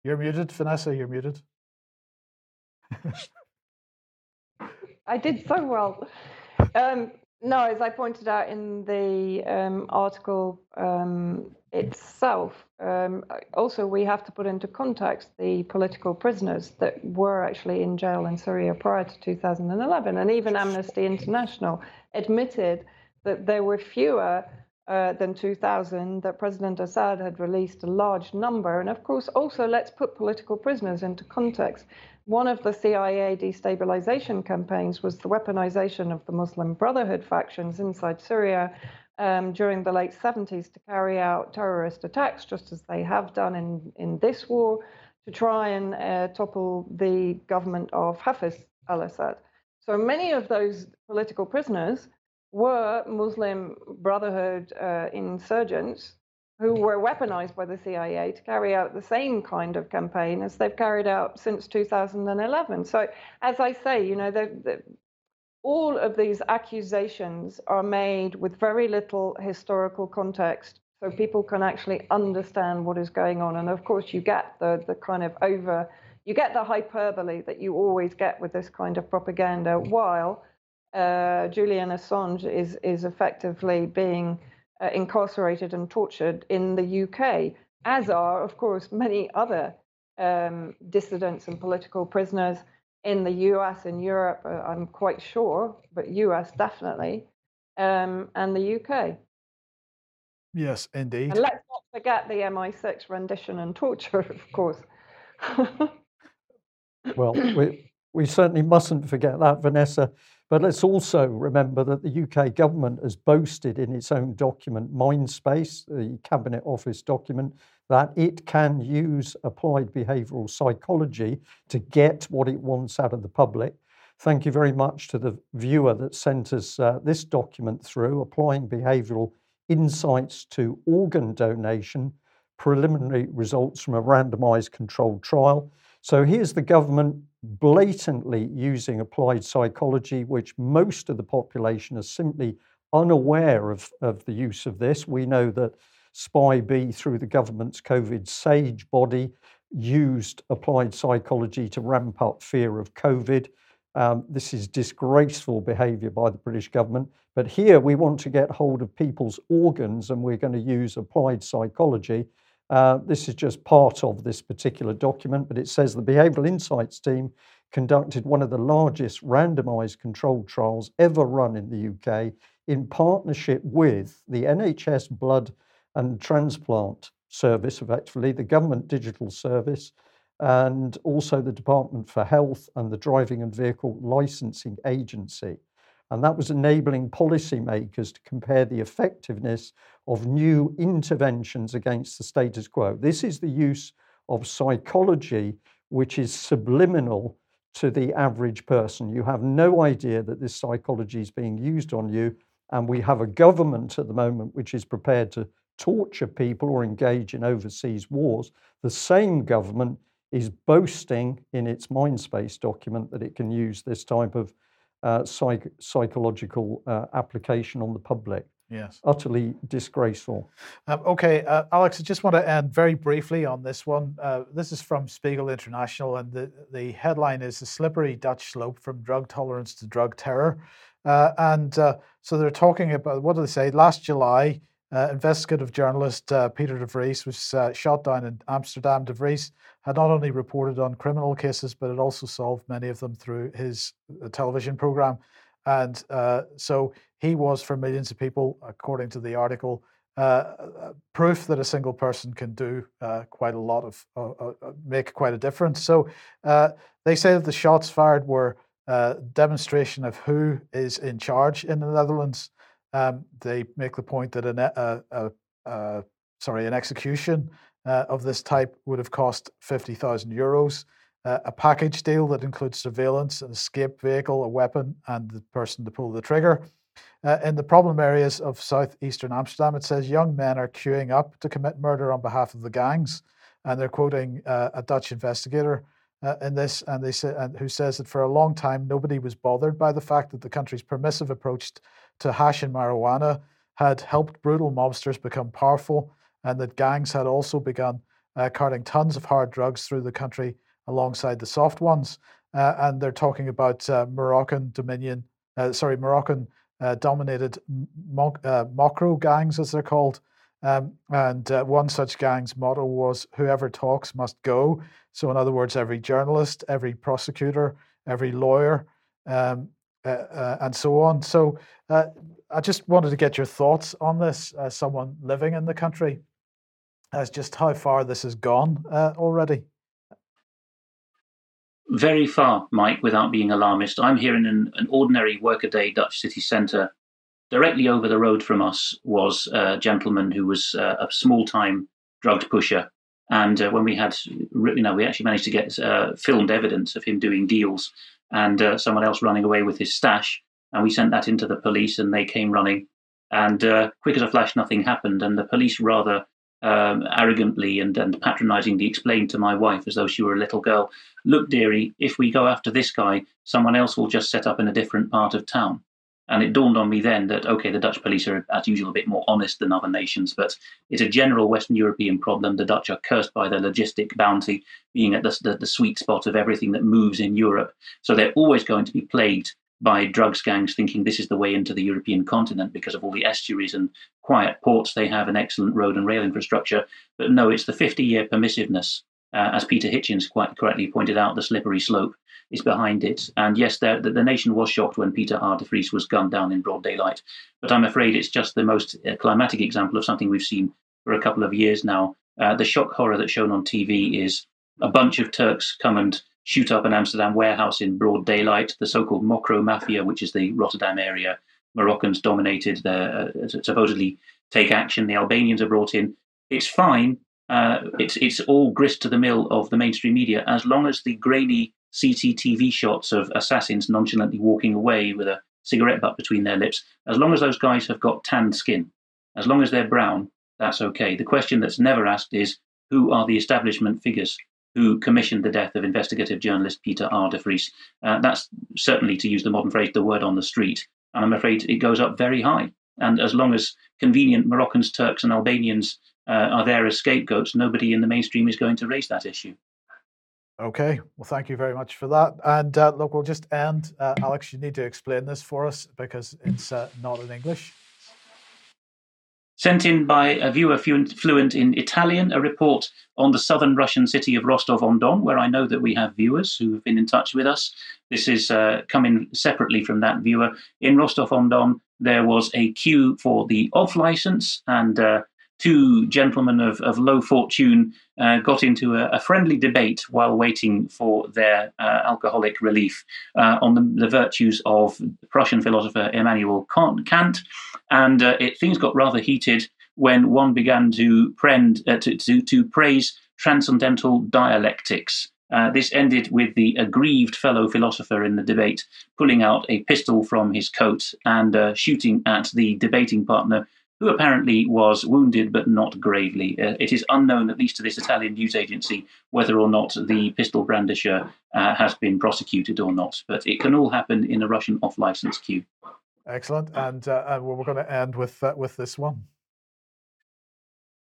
B: You're muted, Vanessa. You're muted.
E: I did so well. Um, no, as I pointed out in the um, article um, itself, um, also we have to put into context the political prisoners that were actually in jail in Syria prior to 2011. And even Amnesty International admitted that there were fewer uh, than 2000, that President Assad had released a large number. And of course, also let's put political prisoners into context. One of the CIA destabilization campaigns was the weaponization of the Muslim Brotherhood factions inside Syria um, during the late 70s to carry out terrorist attacks, just as they have done in, in this war, to try and uh, topple the government of Hafiz al Assad. So many of those political prisoners were Muslim Brotherhood uh, insurgents who were weaponized by the CIA to carry out the same kind of campaign as they've carried out since 2011. So, as I say, you know, all of these accusations are made with very little historical context, so people can actually understand what is going on. And of course, you get the the kind of over, you get the hyperbole that you always get with this kind of propaganda, while uh, Julian Assange is is effectively being uh, incarcerated and tortured in the UK, as are, of course, many other um, dissidents and political prisoners in the US and Europe. Uh, I'm quite sure, but US definitely, um, and the UK.
B: Yes, indeed.
E: And let's not forget the MI6 rendition and torture, of course.
A: well, we, we certainly mustn't forget that, Vanessa. But let's also remember that the UK government has boasted in its own document, Mindspace, the Cabinet Office document, that it can use applied behavioural psychology to get what it wants out of the public. Thank you very much to the viewer that sent us uh, this document through, applying behavioural insights to organ donation, preliminary results from a randomised controlled trial. So here's the government blatantly using applied psychology, which most of the population are simply unaware of, of the use of this. We know that SPI-B, through the government's COVID SAGE body, used applied psychology to ramp up fear of COVID. Um, this is disgraceful behaviour by the British government. But here we want to get hold of people's organs and we're going to use applied psychology uh, this is just part of this particular document, but it says the Behavioural Insights team conducted one of the largest randomised controlled trials ever run in the UK in partnership with the NHS Blood and Transplant Service, effectively, the Government Digital Service, and also the Department for Health and the Driving and Vehicle Licensing Agency. And that was enabling policymakers to compare the effectiveness of new interventions against the status quo. This is the use of psychology, which is subliminal to the average person. You have no idea that this psychology is being used on you. And we have a government at the moment which is prepared to torture people or engage in overseas wars, the same government is boasting in its Mindspace document that it can use this type of psych- psychological uh, application on the public.
B: Yes.
A: Utterly disgraceful.
B: Um, okay, uh, Alex, I just want to end very briefly on this one. Uh, this is from Spiegel International, and the, the headline is The Slippery Dutch Slope from Drug Tolerance to Drug Terror. Uh, and uh, so they're talking about what do they say? Last July, uh, investigative journalist uh, Peter de Vries was uh, shot down in Amsterdam. De Vries had not only reported on criminal cases, but had also solved many of them through his uh, television program. And uh, so he was, for millions of people, according to the article, uh, uh, proof that a single person can do quite a lot of, make quite a difference. So they say that the shots fired were a demonstration of who is in charge in the Netherlands. Um, they make the point that an, uh, uh, uh sorry, an execution uh, of this type would have cost 50,000 euros. a package deal that includes surveillance, an escape vehicle, a weapon, and the person to pull the trigger. in the problem areas of southeastern Amsterdam, it says young men are queuing up to commit murder on behalf of the gangs. And they're quoting a Dutch investigator uh, in this, and they say, and who says that for a long time nobody was bothered by the fact that the country's permissive approach to hash and marijuana had helped brutal mobsters become powerful, and that gangs had also begun uh, carting tons of hard drugs through the country alongside the soft ones. Uh, and they're talking about uh, Moroccan Dominion, uh, sorry, Moroccan uh, dominated mo- Mocro gangs, as they're called. Um, and one such gang's motto was "Whoever talks must go." So, in other words, every journalist, every prosecutor, every lawyer, um, uh, uh, and so on. So, uh, I just wanted to get your thoughts on this as someone living in the country, as just how far this has gone uh, already.
D: Very far, Mike, without being alarmist. I'm here in an, an ordinary workaday Dutch city centre. Directly over the road from us was a gentleman who was uh, a small time drug pusher and uh, when we had, you know, we actually managed to get uh, filmed evidence of him doing deals and uh, someone else running away with his stash. And we sent that into the police and they came running. And uh, quick as a flash, nothing happened. And the police rather um, arrogantly and, and patronizingly explained to my wife, as though she were a little girl, look, dearie, if we go after this guy, someone else will just set up in a different part of town. And it dawned on me then that, okay, the Dutch police are, as usual, a bit more honest than other nations, but it's a general Western European problem. The Dutch are cursed by their logistic bounty, being at the, the, the sweet spot of everything that moves in Europe. So they're always going to be plagued by drugs gangs thinking this is the way into the European continent because of all the estuaries and quiet ports they have and excellent road and rail infrastructure. But no, it's the 50 year permissiveness. Uh, as Peter Hitchens quite correctly pointed out, the slippery slope is behind it. And yes, the, the, nation was shocked when Peter R. de Vries was gunned down in broad daylight. But I'm afraid it's just the most uh, climatic example of something we've seen for a couple of years now. Uh, the shock horror that's shown on TV is a bunch of Turks come and shoot up an Amsterdam warehouse in broad daylight. The so-called Mocro Mafia, which is the Rotterdam area, Moroccans dominated. Uh, supposedly take action. The Albanians are brought in. It's fine. Uh, it's it's all grist to the mill of the mainstream media as long as the grainy CCTV shots of assassins nonchalantly walking away with a cigarette butt between their lips, as long as those guys have got tanned skin, as long as they're brown, that's okay. The question that's never asked is who are the establishment figures who commissioned the death of investigative journalist Peter R. de Vries? Uh, that's certainly, to use the modern phrase, the word on the street. And I'm afraid it goes up very high. And as long as convenient Moroccans, Turks, and Albanians uh, are there as scapegoats, nobody in the mainstream is going to raise that issue.
B: Okay, well, thank you very much for that. And uh, look, we'll just end. Uh, Alex, you need to explain this for us because it's uh, not in English.
D: Sent in by a viewer fluent in Italian, a report on the southern Russian city of Rostov on Don, where I know that we have viewers who have been in touch with us. This is uh, coming separately from that viewer. In Rostov on Don, there was a queue for the off license, and uh, two gentlemen of, of low fortune uh, got into a, a, friendly debate while waiting for their uh, alcoholic relief uh, on the, the, virtues of Prussian philosopher Immanuel Kant. And uh, it, things got rather heated when one began to, prend, uh, to, to, to, praise transcendental dialectics. Uh, this ended with the aggrieved fellow philosopher in the debate pulling out a pistol from his coat and shooting at the debating partner who apparently was wounded but not gravely. Uh, it is unknown, at least to this Italian news agency, whether or not the pistol brandisher uh, has been prosecuted or not. But it can all happen in a Russian off license queue.
B: Excellent. And, uh, we're going to end with, uh, with this one.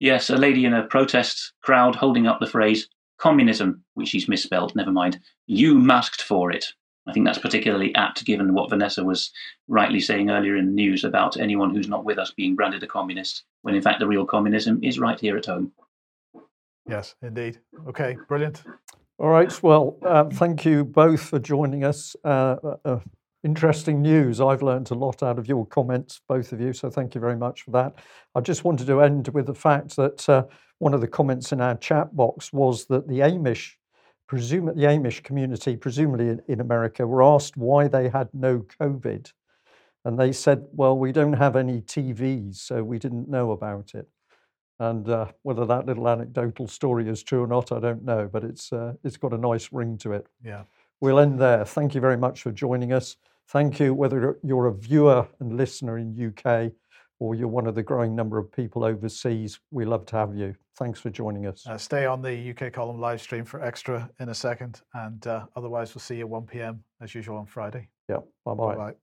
D: Yes, a lady in a protest crowd holding up the phrase communism, which she's misspelled, never mind. You masked for it. I think that's particularly apt given what Vanessa was rightly saying earlier in the news about anyone who's not with us being branded a communist, when in fact the real communism is right here at home.
B: Yes, indeed. Okay, brilliant.
A: All right. Well, uh, thank you both for joining us. Uh, uh, interesting news. I've learned a lot out of your comments, both of you. So thank you very much for that. I just wanted to end with the fact that uh, one of the comments in our chat box was that the Amish presume the Amish community, presumably in, in America, were asked why they had no COVID. And they said, well, we don't have any TVs, so we didn't know about it. And uh, whether that little anecdotal story is true or not, I don't know, but it's, uh, it's got a nice ring to it.
B: Yeah.
A: We'll end there. Thank you very much for joining us. Thank you, whether you're a viewer and listener in UK or you're one of the growing number of people overseas, we love to have you. Thanks for joining us.
B: Uh, stay on the UK column live stream for extra in a second. And uh, otherwise, we'll see you at 1 p.m. as usual on Friday.
A: Yeah. Bye bye.
B: Bye.